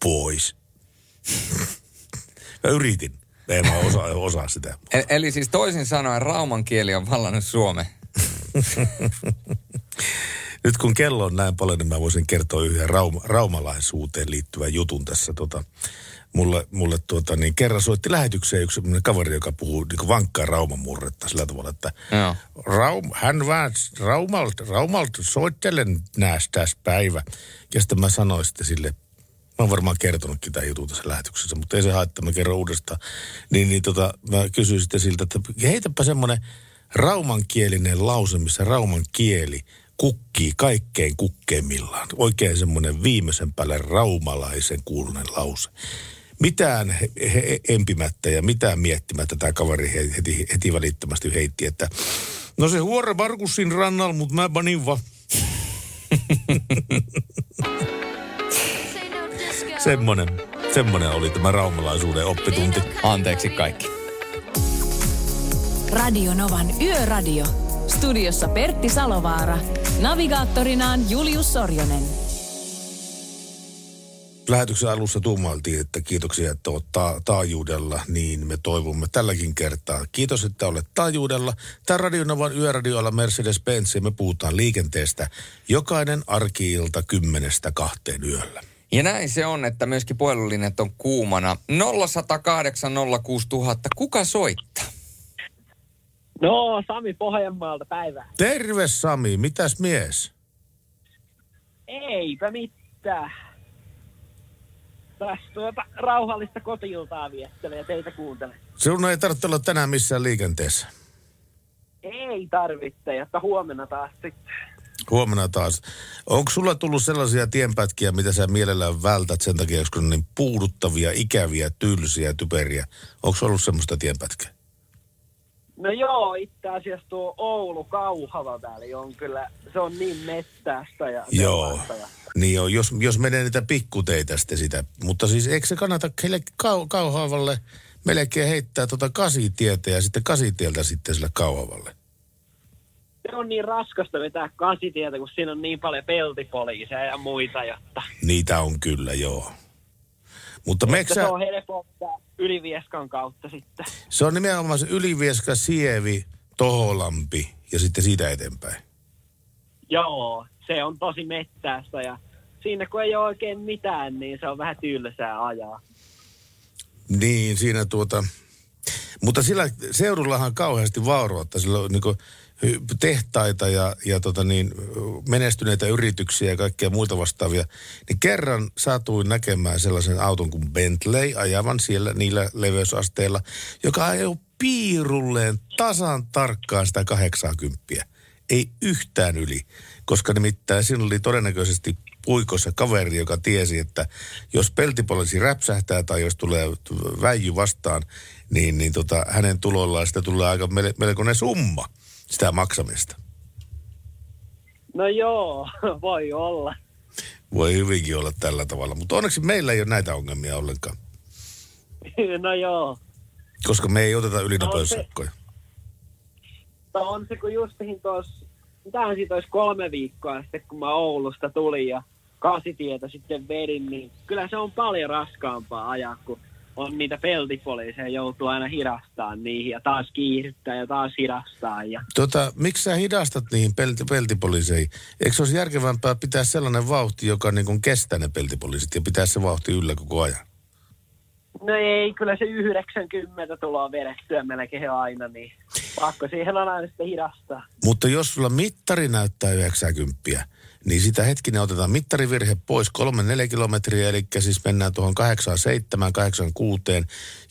pois. Mä yritin. En mä osaa, osaa sitä. E- eli siis toisin sanoen rauman kieli on vallannut Suomen. Nyt kun kello on näin paljon, niin mä voisin kertoa yhden rauma, raumalaisuuteen liittyvän jutun tässä. Tota, mulle, mulle tuota, niin kerran soitti lähetykseen yksi kaveri, joka puhuu niin vankkaa rauman murretta sillä tavalla, että Joo. Raum, hän vaan Raumalta, Raumalta soittelen nääs tässä päivä. Ja sitten mä sanoin sitten sille, mä oon varmaan kertonutkin tämän jutun tässä lähetyksessä, mutta ei se haittaa, mä kerron uudestaan. Niin, niin tota, mä kysyin sitten siltä, että heitäpä semmoinen raumankielinen lause, missä rauman kieli kukkii kaikkein kukkeimmillaan. Oikein semmoinen viimeisen päälle raumalaisen kuulunen lause. Mitään he, he, empimättä ja mitään miettimättä tämä kaveri he- heti, heti välittömästi heitti, että no se huore Markussin rannalla, mutta mä panin vaan. semmonen, semmonen oli tämä raumalaisuuden oppitunti. Anteeksi kaikki. Radio Novan Yöradio. Studiossa Pertti Salovaara. Navigaattorinaan Julius Sorjonen. Lähetyksen alussa tuumailtiin, että kiitoksia, että olet ta- taajuudella, niin me toivomme tälläkin kertaa. Kiitos, että olet taajuudella. Tämä Radionovan yöradioilla Mercedes-Benz ja me puhutaan liikenteestä jokainen arkiilta kymmenestä kahteen yöllä. Ja näin se on, että myöskin puhelulinjat on kuumana. 0108 06000. Kuka soittaa? No, Sami Pohjanmaalta päivää. Terve Sami, mitäs mies? Eipä mitään. Tässä tuota rauhallista kotiiltaa viettelen ja teitä kuuntelen. Sinun ei tarvitse olla tänään missään liikenteessä. Ei tarvitse, että huomenna taas sitten. Huomenna taas. Onko sulla tullut sellaisia tienpätkiä, mitä sä mielellään vältät sen takia, koska ne on niin puuduttavia, ikäviä, tylsiä, typeriä? Onko ollut semmoista tienpätkää? No joo, itse asiassa tuo Oulu-Kauhava väli on kyllä, se on niin mettästä ja Joo. Ja, Niin joo, jos, jos menee niitä pikkuteitä sitten sitä. Mutta siis eikö se kannata heille kau, kauhavalle melkein heittää tuota kasitietä ja sitten kasitieltä sitten sille kauhavalle? se on niin raskasta vetää kasitietä, kun siinä on niin paljon peltipoliiseja ja muita, jotta Niitä on kyllä, joo. Mutta meksä, se on helpottaa Ylivieskan kautta sitten. se on nimenomaan se Ylivieska, Sievi, Toholampi ja sitten siitä eteenpäin. Joo, se on tosi mettästä ja siinä kun ei ole oikein mitään, niin se on vähän tylsää ajaa. Niin, siinä tuota... Mutta sillä seudullahan kauheasti vauroutta. Sillä on niin tehtaita ja, ja tota niin, menestyneitä yrityksiä ja kaikkea muita vastaavia. Niin kerran satuin näkemään sellaisen auton kuin Bentley ajavan siellä niillä leveysasteilla, joka ajoi piirulleen tasan tarkkaan sitä 80. Ei yhtään yli, koska nimittäin siinä oli todennäköisesti puikossa kaveri, joka tiesi, että jos peltipoliisi räpsähtää tai jos tulee väijy vastaan, niin, niin tota, hänen tulollaan sitä tulee aika mel- melkoinen summa sitä maksamista. No joo, voi olla. Voi hyvinkin olla tällä tavalla, mutta onneksi meillä ei ole näitä ongelmia ollenkaan, no joo. koska me ei oteta ylinopeussakkoja. No on se, kun justihin tuossa, mitähän siitä olisi kolme viikkoa sitten, kun mä Oulusta tulin ja kasitietä sitten vedin, niin kyllä se on paljon raskaampaa ajaa, kun on niitä peltipoliiseja, joutuu aina hidastaa niihin ja taas kiihdyttää ja taas hidastaa. Ja... Tota, miksi sä hidastat niihin pelti, peltipoliiseihin? Eikö se olisi järkevämpää pitää sellainen vauhti, joka niin kuin kestää ne peltipoliisit ja pitää se vauhti yllä koko ajan? No ei, kyllä se 90 tulee vedettyä melkein aina, niin pakko siihen on aina sitten hidastaa. Mutta jos sulla mittari näyttää 90, niin sitä hetkinen otetaan mittarivirhe pois 3-4 kilometriä, eli siis mennään tuohon 87, 86,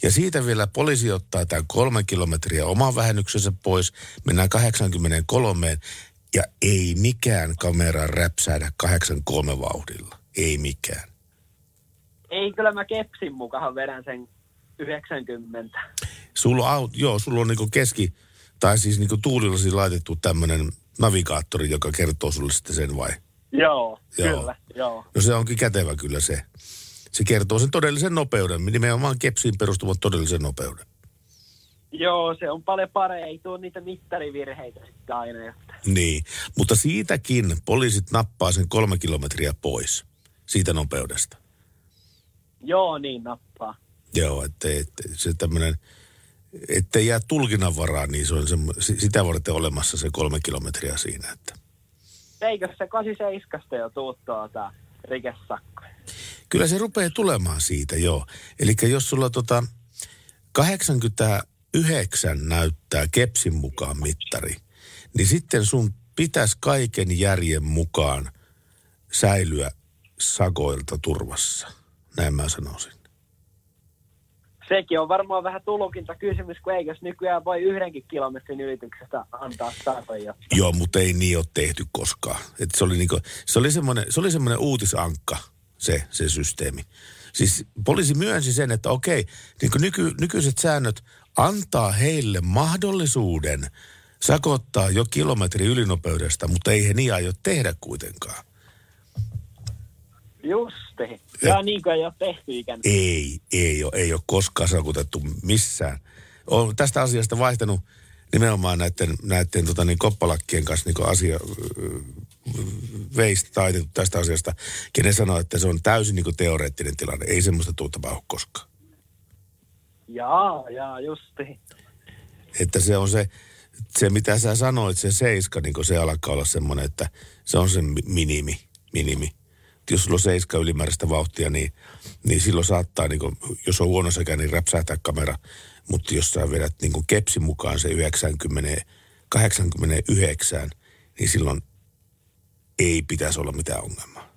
ja siitä vielä poliisi ottaa tämän kolme kilometriä oman vähennyksensä pois, mennään 83, ja ei mikään kamera räpsäädä 83 vauhdilla. Ei mikään. Ei, kyllä mä kepsin mukaan vedän sen 90. Sulla on, aut- joo, sulla on niinku keski, tai siis niinku tuulillasi laitettu tämmöinen navigaattori, joka kertoo sulle sitten sen vai? Joo, Joo. kyllä, joo. No se onkin kätevä kyllä se. Se kertoo sen todellisen nopeuden, nimenomaan kepsiin perustuvan todellisen nopeuden. Joo, se on paljon parempi. Ei tule niitä mittarivirheitä sitten aina. Että. Niin, mutta siitäkin poliisit nappaa sen kolme kilometriä pois siitä nopeudesta. Joo, niin nappaa. Joo, että, että se tämmöinen, ettei jää tulkinnan varaan, niin se on se, sitä varten olemassa se kolme kilometriä siinä. Että. Eikö se 87 jo tuu tuota rikesakko? Kyllä se rupeaa tulemaan siitä, joo. Eli jos sulla tota 89 näyttää kepsin mukaan mittari, niin sitten sun pitäisi kaiken järjen mukaan säilyä sakoilta turvassa. Näin mä sanoisin. Sekin on varmaan vähän tulukinta kysymys, kun eikös nykyään voi yhdenkin kilometrin ylityksestä antaa satoja. Joo, mutta ei niin ole tehty koskaan. Et se, oli niinku, se oli semmoinen, se oli semmoinen uutisankka, se, se systeemi. Siis poliisi myönsi sen, että okei, niin nyky, nykyiset säännöt antaa heille mahdollisuuden sakottaa jo kilometri ylinopeudesta, mutta ei he niin aio tehdä kuitenkaan. Justi. Ja niin kuin ei ole tehty ikään. Ei, ei ole, ei ole koskaan sakotettu missään. Olen tästä asiasta vaihtanut nimenomaan näiden, näiden tota niin, koppalakkien kanssa niin asia, veistä taitettu tästä asiasta, kenen sanoo, että se on täysin niin teoreettinen tilanne. Ei semmoista tuu tapahdu koskaan. Jaa, jaa, justi. Että se on se, se mitä sä sanoit, se seiska, niin se alkaa olla semmoinen, että se on se mi- minimi, minimi. Jos sulla on seiska ylimääräistä vauhtia, niin, niin silloin saattaa, niin kuin, jos on huono sekä, niin räpsähtää kamera. Mutta jos sä vedät niin kuin kepsin mukaan se 90, 89, niin silloin ei pitäisi olla mitään ongelmaa.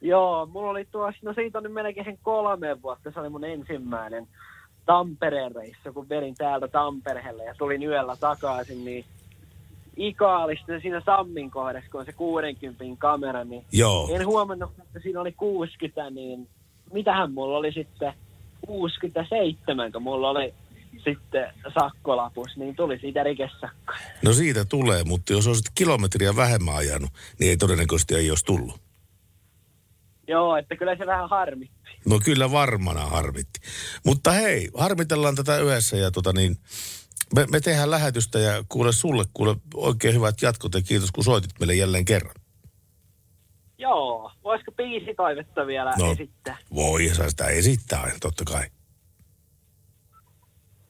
Joo, mulla oli tuossa, no siitä on nyt melkein sen kolme vuotta, se oli mun ensimmäinen Tampereen reissu, kun vedin täältä Tampereelle ja tulin yöllä takaisin, niin Ika oli sitten siinä Sammin kohdassa, kun on se 60 kamera, niin Joo. en huomannut, että siinä oli 60, niin mitähän mulla oli sitten 67, kun mulla oli sitten sakkolapus, niin tuli siitä rikesakko. No siitä tulee, mutta jos olisit kilometriä vähemmän ajanut, niin ei todennäköisesti ei olisi tullut. Joo, että kyllä se vähän harmi. No kyllä varmana harmitti. Mutta hei, harmitellaan tätä yhdessä ja tota niin, me, me tehdään lähetystä ja kuule sulle, kuule oikein hyvät jatkot ja kiitos kun soitit meille jälleen kerran. Joo, voisiko biisitoivetta vielä No. esittää? Voi, saa sitä esittää aina, totta kai.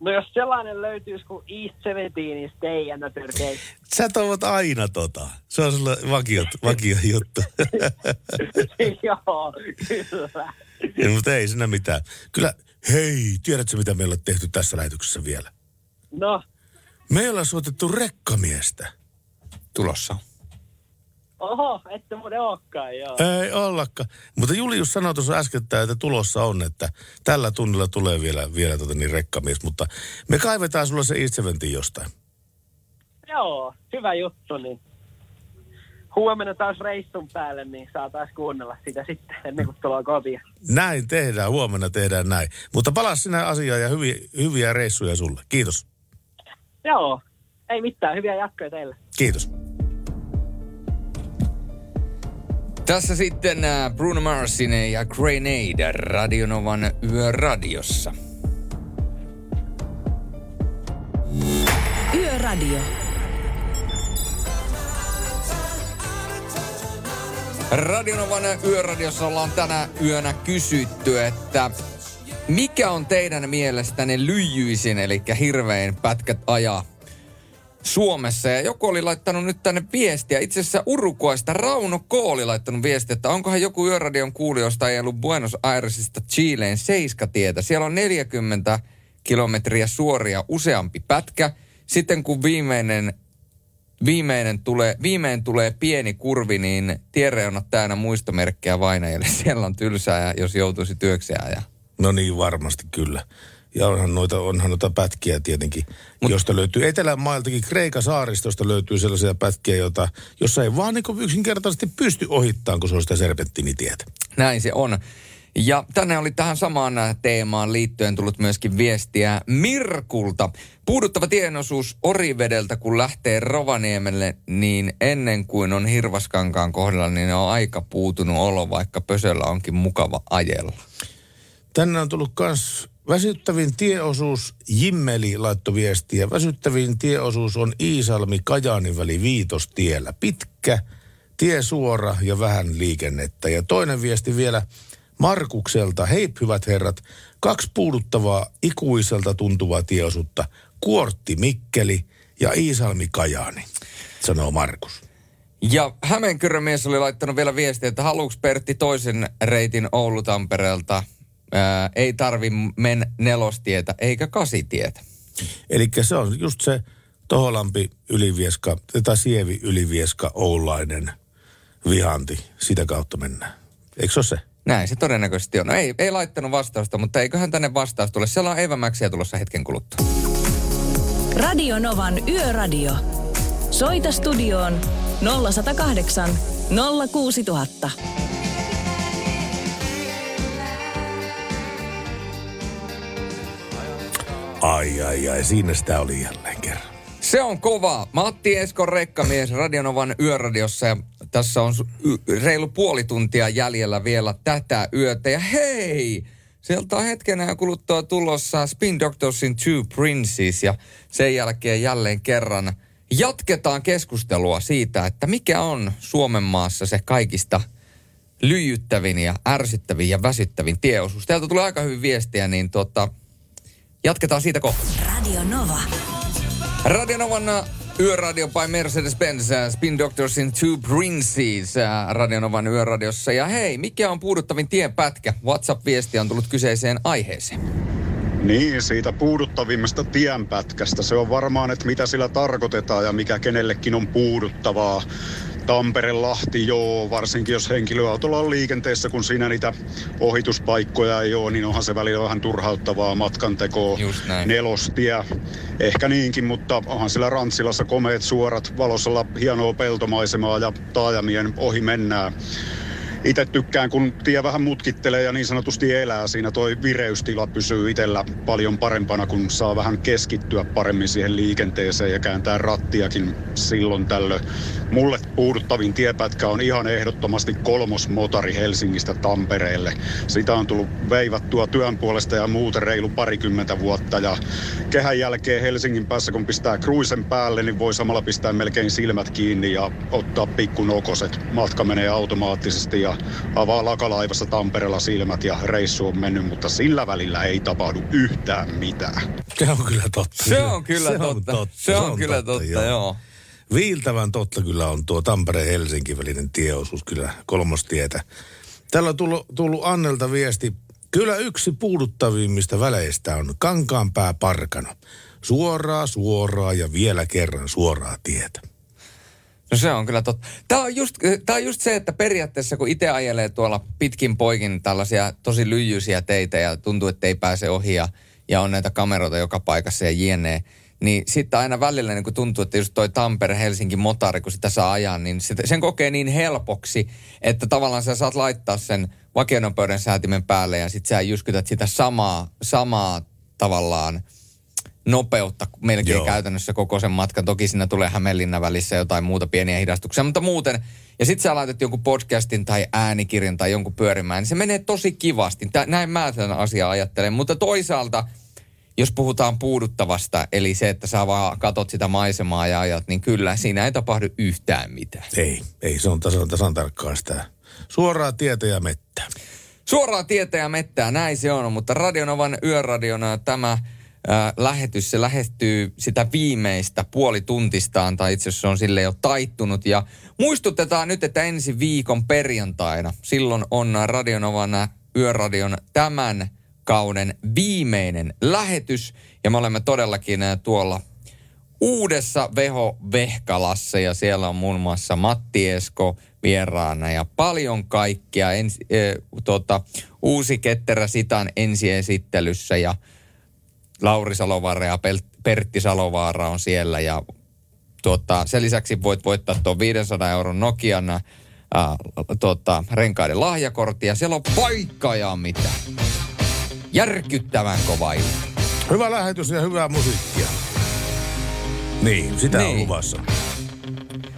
No jos sellainen löytyisi kuin East Seventeen Stay Another Day. Sä toivot aina tota. Se on sulle vakio, vakio juttu. Joo, kyllä. ja, mutta ei siinä mitään. Kyllä, hei, tiedätkö mitä meillä on tehty tässä lähetyksessä vielä? No, Me ollaan soitettu rekkamiestä. Tulossa. Oho, ette muuten olekaan, joo. Ei ollakaan. Mutta Julius sanoi tuossa äskettäin, että tulossa on, että tällä tunnilla tulee vielä, vielä tota niin rekkamies. Mutta me kaivetaan sulle se itseventin jostain. Joo, hyvä juttu, niin huomenna taas reissun päälle, niin saa taas kuunnella sitä sitten ennen kuin tulee kotiin. Näin tehdään, huomenna tehdään näin. Mutta palaa sinä asiaan ja hyviä, hyviä reissuja sulle. Kiitos. Joo, ei mitään, hyviä jatkoja teille. Kiitos. Tässä sitten äh, Bruno Marsin ja Grenade Radionovan yöradiossa. Yöradio. Radionovan yöradiossa ollaan tänä yönä kysytty, että mikä on teidän mielestänne lyijyisin, eli hirvein pätkät ajaa Suomessa. Ja joku oli laittanut nyt tänne viestiä. Itse asiassa Uruguaysta Rauno K. oli laittanut viestiä, että onkohan joku yöradion kuulijoista ajellut Buenos Airesista Chileen Seiskatietä. Siellä on 40 kilometriä suoria useampi pätkä. Sitten kun viimeinen, viimeinen tulee, viimein tulee pieni kurvi, niin tiereunat täynnä muistomerkkejä vainajille. Siellä on tylsää, jos joutuisi työksi ajaa. No niin, varmasti kyllä. Ja onhan noita, onhan noita pätkiä tietenkin, Mut, josta löytyy Etelänmailtakin, Kreikan saaristosta löytyy sellaisia pätkiä, joita, jossa ei vaan niin yksinkertaisesti pysty ohittamaan, kun se on sitä serpenttinitietä. Näin se on. Ja tänne oli tähän samaan teemaan liittyen tullut myöskin viestiä Mirkulta. Puuduttava tienosuus Orivedeltä, kun lähtee Rovaniemelle, niin ennen kuin on Hirvaskankaan kohdalla, niin on aika puutunut olo, vaikka pösöllä onkin mukava ajella. Tänne on tullut myös väsyttävin tieosuus, Jimmeli laittoi viestiä, väsyttävin tieosuus on Iisalmi-Kajaanin väli Viitostiellä. Pitkä, tie suora ja vähän liikennettä. Ja toinen viesti vielä Markukselta. Hei hyvät herrat, kaksi puuduttavaa ikuiselta tuntuvaa tieosuutta. Kuortti Mikkeli ja Iisalmi Kajaani, sanoo Markus. Ja Hämeenkyrön mies oli laittanut vielä viestiä, että haluuks Pertti toisen reitin Oulu-Tampereelta ää, ei tarvi men nelostietä eikä kasitietä. Eli se on just se Toholampi Ylivieska, tai Sievi Ylivieska Oulainen vihanti. Sitä kautta mennään. Eikö se ole se? Näin se todennäköisesti on. No ei, ei laittanut vastausta, mutta eiköhän tänne vastaus tule. Siellä on Eeva Mäksiä tulossa hetken kuluttua. Radio Novan Yöradio. Soita studioon 0108 06000. Ai, ai, ai, siinä sitä oli jälleen kerran. Se on kova. Matti Eskon rekkamies Radionovan yöradiossa ja tässä on reilu puoli tuntia jäljellä vielä tätä yötä. Ja hei! Sieltä on hetkenä kuluttua tulossa Spin Doctorsin Two Princes ja sen jälkeen jälleen kerran jatketaan keskustelua siitä, että mikä on Suomen maassa se kaikista lyijyttävin ja ärsyttävin ja väsyttävin tieosuus. Täältä tulee aika hyvin viestiä, niin tota, Jatketaan siitä kohta. Radio Nova. Radio Novan äh, Yöradio by Mercedes-Benz, äh, Spin Doctorsin Two Princes äh, Radio Novan yöradiossa. Ja hei, mikä on puuduttavin tienpätkä? WhatsApp-viesti on tullut kyseiseen aiheeseen. Niin, siitä puuduttavimmasta tienpätkästä. Se on varmaan, että mitä sillä tarkoitetaan ja mikä kenellekin on puuduttavaa. Tampere-Lahti, joo, varsinkin jos henkilöautolla on liikenteessä, kun siinä niitä ohituspaikkoja ei ole, niin onhan se välillä vähän turhauttavaa matkantekoa. Nelostie, ehkä niinkin, mutta onhan sillä Rantsilassa komeet suorat, valossa hienoa peltomaisemaa ja taajamien ohi mennään itse tykkään, kun tie vähän mutkittelee ja niin sanotusti elää. Siinä toi vireystila pysyy itsellä paljon parempana, kun saa vähän keskittyä paremmin siihen liikenteeseen ja kääntää rattiakin silloin tällöin. Mulle puuduttavin tiepätkä on ihan ehdottomasti kolmosmotari Helsingistä Tampereelle. Sitä on tullut veivattua työn puolesta ja muuten reilu parikymmentä vuotta. Ja kehän jälkeen Helsingin päässä, kun pistää kruisen päälle, niin voi samalla pistää melkein silmät kiinni ja ottaa pikkunokoset. Matka menee automaattisesti ja avaa lakalaivassa Tampereella silmät ja reissu on mennyt, mutta sillä välillä ei tapahdu yhtään mitään. Se on kyllä totta. Se on kyllä se totta. On totta. Se on, se on kyllä totta, totta joo. joo. Viiltävän totta kyllä on tuo Tampere-Helsinki välinen tieosuus kyllä kolmostietä. Täällä on tullut, tullut Annelta viesti. Kyllä yksi puuduttavimmista väleistä on Kankaanpää Parkano. Suoraa, suoraa ja vielä kerran suoraa tietä. No se on kyllä totta. Tämä on just, tämä on just se, että periaatteessa kun itse ajelee tuolla pitkin poikin tällaisia tosi lyijyisiä teitä ja tuntuu, että ei pääse ohi ja, ja on näitä kameroita joka paikassa ja jne, niin sitten aina välillä niin kun tuntuu, että just toi Tampere-Helsinki motari, kun sitä saa ajaa, niin sen kokee niin helpoksi, että tavallaan sä saat laittaa sen vakionopeuden säätimen päälle ja sitten sä jyskytät sitä samaa, samaa tavallaan nopeutta melkein Joo. käytännössä koko sen matkan. Toki siinä tulee Hämeenlinnan välissä jotain muuta pieniä hidastuksia, mutta muuten. Ja sitten sä laitat jonkun podcastin tai äänikirjan tai jonkun pyörimään, niin se menee tosi kivasti. Tää, näin mä tämän asian ajattelen. Mutta toisaalta, jos puhutaan puuduttavasta, eli se, että sä vaan katot sitä maisemaa ja ajat, niin kyllä siinä ei tapahdu yhtään mitään. Ei, ei se on tasan, tasan tarkkaan sitä suoraa tietä ja mettä. Suoraa tietä ja mettää, näin se on, mutta Radionovan yöradiona tämä lähetys, se lähestyy sitä viimeistä puolituntistaan, tai itse asiassa se on sille jo taittunut. Ja muistutetaan nyt, että ensi viikon perjantaina, silloin on Radionovan yöradion tämän kauden viimeinen lähetys, ja me olemme todellakin tuolla uudessa Veho Vehkalassa ja siellä on muun muassa Matti Esko vieraana ja paljon kaikkia. Ensi, e, tota, uusi Ketterä Sitan ensiesittelyssä ja Lauri Salovaara ja Pertti Salovaara on siellä ja tuota, sen lisäksi voit voittaa tuon 500 euron Nokian ää, tuota, renkaiden lahjakortti ja siellä on paikka ja mitä. Järkyttävän kova ilta. Hyvä lähetys ja hyvää musiikkia. Niin, sitä niin. on luvassa.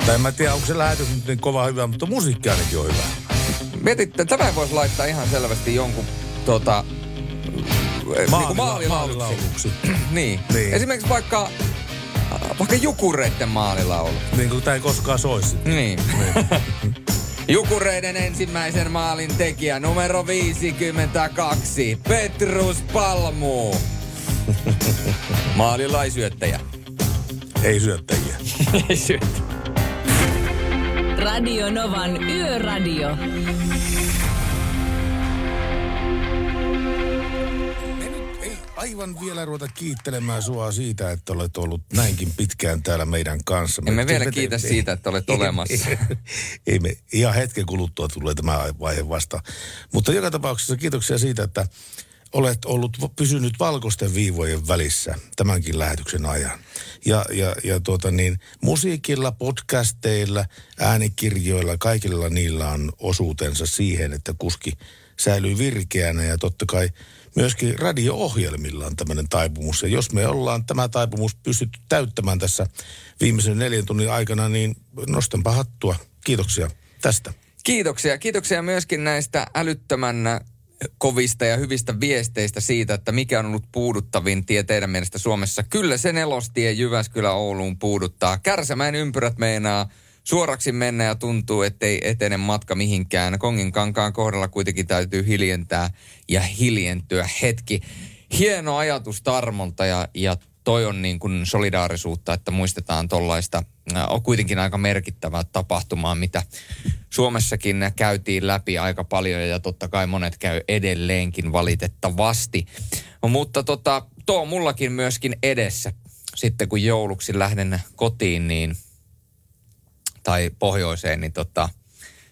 Tai en mä tiedä, onko se lähetys nyt niin kova hyvä, mutta musiikki ainakin on hyvä. Mietit, että tämä voisi laittaa ihan selvästi jonkun tota, Maalila- niinku maalilauluksi. maalilauluksi. niin. Niin. Esimerkiksi vaikka, vaikka Jukureiden maalilaulu. Niin kuin tämä ei koskaan soisi. Niin. Jukureiden ensimmäisen maalin tekijä numero 52, Petrus Palmu. Maalilaisyöttäjä. Ei syöttäjiä. Ei syöttäjä. Radio Novan Yöradio. Aivan vielä ruveta kiittelemään sua siitä, että olet ollut näinkin pitkään täällä meidän kanssa. Emme vielä kiitä siitä, että olet olemassa. Ei me, ihan hetken kuluttua tulee tämä vaihe vasta. Mutta joka tapauksessa kiitoksia siitä, että olet ollut, pysynyt valkoisten viivojen välissä tämänkin lähetyksen ajan. Ja, ja, ja tuota niin, musiikilla, podcasteilla, äänikirjoilla, kaikilla niillä on osuutensa siihen, että kuski säilyy virkeänä ja totta kai myöskin radio-ohjelmilla on tämmöinen taipumus. Ja jos me ollaan tämä taipumus pystytty täyttämään tässä viimeisen neljän tunnin aikana, niin nostanpa hattua. Kiitoksia tästä. Kiitoksia. Kiitoksia myöskin näistä älyttömän kovista ja hyvistä viesteistä siitä, että mikä on ollut puuduttavin tie teidän mielestä Suomessa. Kyllä se nelostie Jyväskylä Ouluun puuduttaa. Kärsämäen ympyrät meinaa suoraksi mennä ja tuntuu, ettei etene matka mihinkään. Kongin kankaan kohdalla kuitenkin täytyy hiljentää ja hiljentyä hetki. Hieno ajatus Tarmolta ja, ja toi on niin kuin solidaarisuutta, että muistetaan tollaista, äh, on kuitenkin aika merkittävää tapahtumaa, mitä Suomessakin käytiin läpi aika paljon ja totta kai monet käy edelleenkin valitettavasti. Mutta tota, tuo on mullakin myöskin edessä. Sitten kun jouluksi lähden kotiin niin, tai pohjoiseen, niin tota,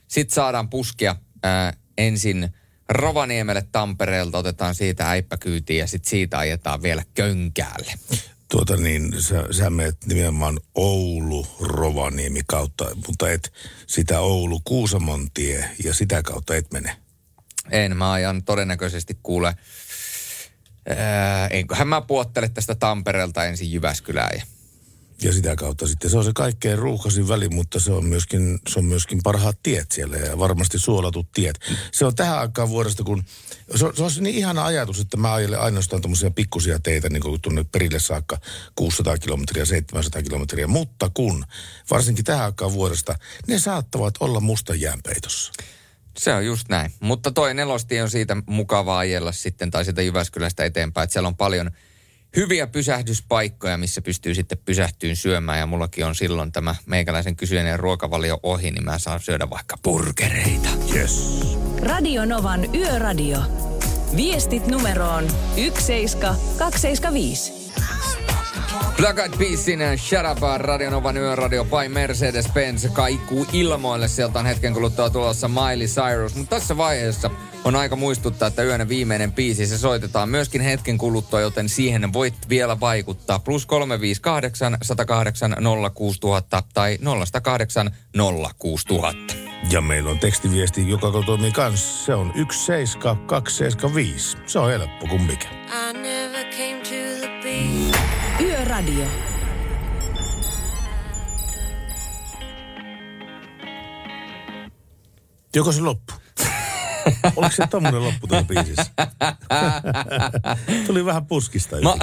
sit saadaan puskia ää, ensin Rovaniemelle Tampereelta, otetaan siitä äippäkyytiin ja sitten siitä ajetaan vielä Könkäälle. Tuota niin, sä, sä menet nimenomaan Oulu, Rovaniemi kautta, mutta et sitä Oulu, Kuusamon tie ja sitä kautta et mene. En, mä ajan todennäköisesti kuule, ää, enköhän mä puottele tästä Tampereelta ensin Jyväskylään. Ja... Ja sitä kautta sitten se on se kaikkein ruuhkaisin väli, mutta se on myöskin, se on myöskin parhaat tiet siellä ja varmasti suolatut tiet. Se on tähän aikaan vuodesta, kun se on, se on niin ihana ajatus, että mä ajelen ainoastaan tuommoisia pikkusia teitä niin kuin tuonne perille saakka 600 kilometriä, 700 kilometriä, mutta kun varsinkin tähän aikaan vuodesta, ne saattavat olla musta jäänpeitossa. Se on just näin. Mutta toi nelostie on siitä mukavaa ajella sitten, tai sitä Jyväskylästä eteenpäin, että siellä on paljon hyviä pysähdyspaikkoja, missä pystyy sitten pysähtyyn syömään. Ja mullakin on silloin tämä meikäläisen kysyjän ruokavalio ohi, niin mä saan syödä vaikka burgereita. Yes. Radio Novan Yöradio. Viestit numeroon 17275. Black Eyed Peasin Shut Up Radionovan yöradio by Mercedes-Benz kaikuu ilmoille. Sieltä on hetken kuluttua tulossa Miley Cyrus. Mutta tässä vaiheessa on aika muistuttaa, että yön viimeinen biisi se soitetaan myöskin hetken kuluttua, joten siihen voit vielä vaikuttaa. Plus 358 108 06000 tai 0108 06000. Ja meillä on tekstiviesti, joka toimii kanssa. Se on 17275. Se on helppo kuin mikä. Yöradio. Joko se loppu? Oliko se tommonen loppu tuossa biisissä? Tuli vähän puskista Ma-.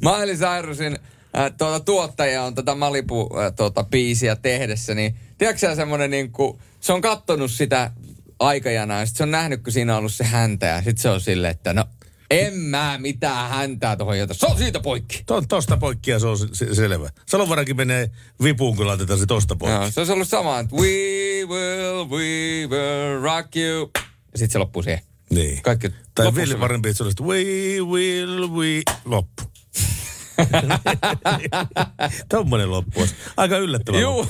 Miley Cyrusin äh, tuota, tuottaja on tätä Malibu äh, tuota, biisiä tehdessä, niin tiedätkö semmonen niin kuin, se on kattonut sitä aikajana ja sit se on nähnyt, kun siinä on ollut se häntä ja sit se on silleen, että no en mä mitään häntää tuohon jota. Se on siitä poikki. To, tosta poikki ja se on se, selvä. Salovarakin menee vipuun, kun laitetaan se tosta poikki. Joo, se olisi ollut sama, että we will, we will rock you. Ja sit se loppuu siihen. Niin. Kaikki Tai vielä parempi, että se olisi, we will, we, loppu. Tommonen loppu. Aika yllättävä Juu.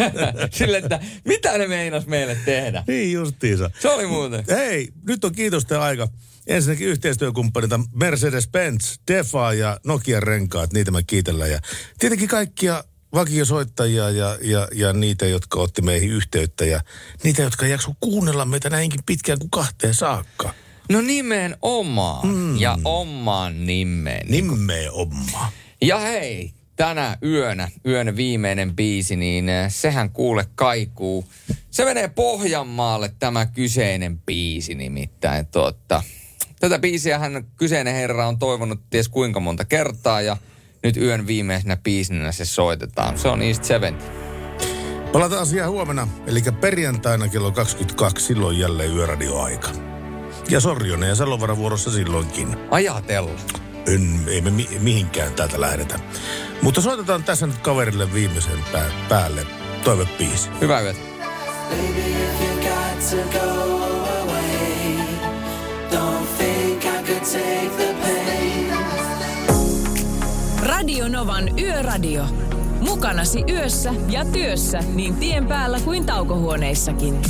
Sille, että mitä ne meinas meille tehdä? Niin justiinsa. Se oli muuten. Hei, nyt on kiitosten aika. Ensinnäkin yhteistyökumppanita Mercedes-Benz, Defa ja Nokia renkaat, niitä me kiitellään. Ja tietenkin kaikkia vakiosoittajia ja, ja, ja niitä, jotka otti meihin yhteyttä ja niitä, jotka jaksu kuunnella meitä näinkin pitkään kuin kahteen saakka. No nimenomaan. Mm. Ja omaan nimeen. Nimenomaan. Ja hei, tänä yönä, yön viimeinen biisi, niin eh, sehän kuule kaikuu. Se menee Pohjanmaalle tämä kyseinen biisi nimittäin. Tuota, tätä biisiä hän kyseinen herra on toivonut ties kuinka monta kertaa ja nyt yön viimeisenä biisinä se soitetaan. Se on East 70. Palataan asiaan huomenna, eli perjantaina kello 22, silloin jälleen yöradioaika. Ja Sorjonen ja Salovara vuorossa silloinkin. Ajatella. En, ei me mi- mihinkään täältä lähdetä. Mutta soitetaan tässä nyt kaverille viimeisen pää- päälle toivepiisi. Hyvää yötä. Baby, if you got to go Radio Novan Yöradio. Mukanasi yössä ja työssä niin tien päällä kuin taukohuoneissakin.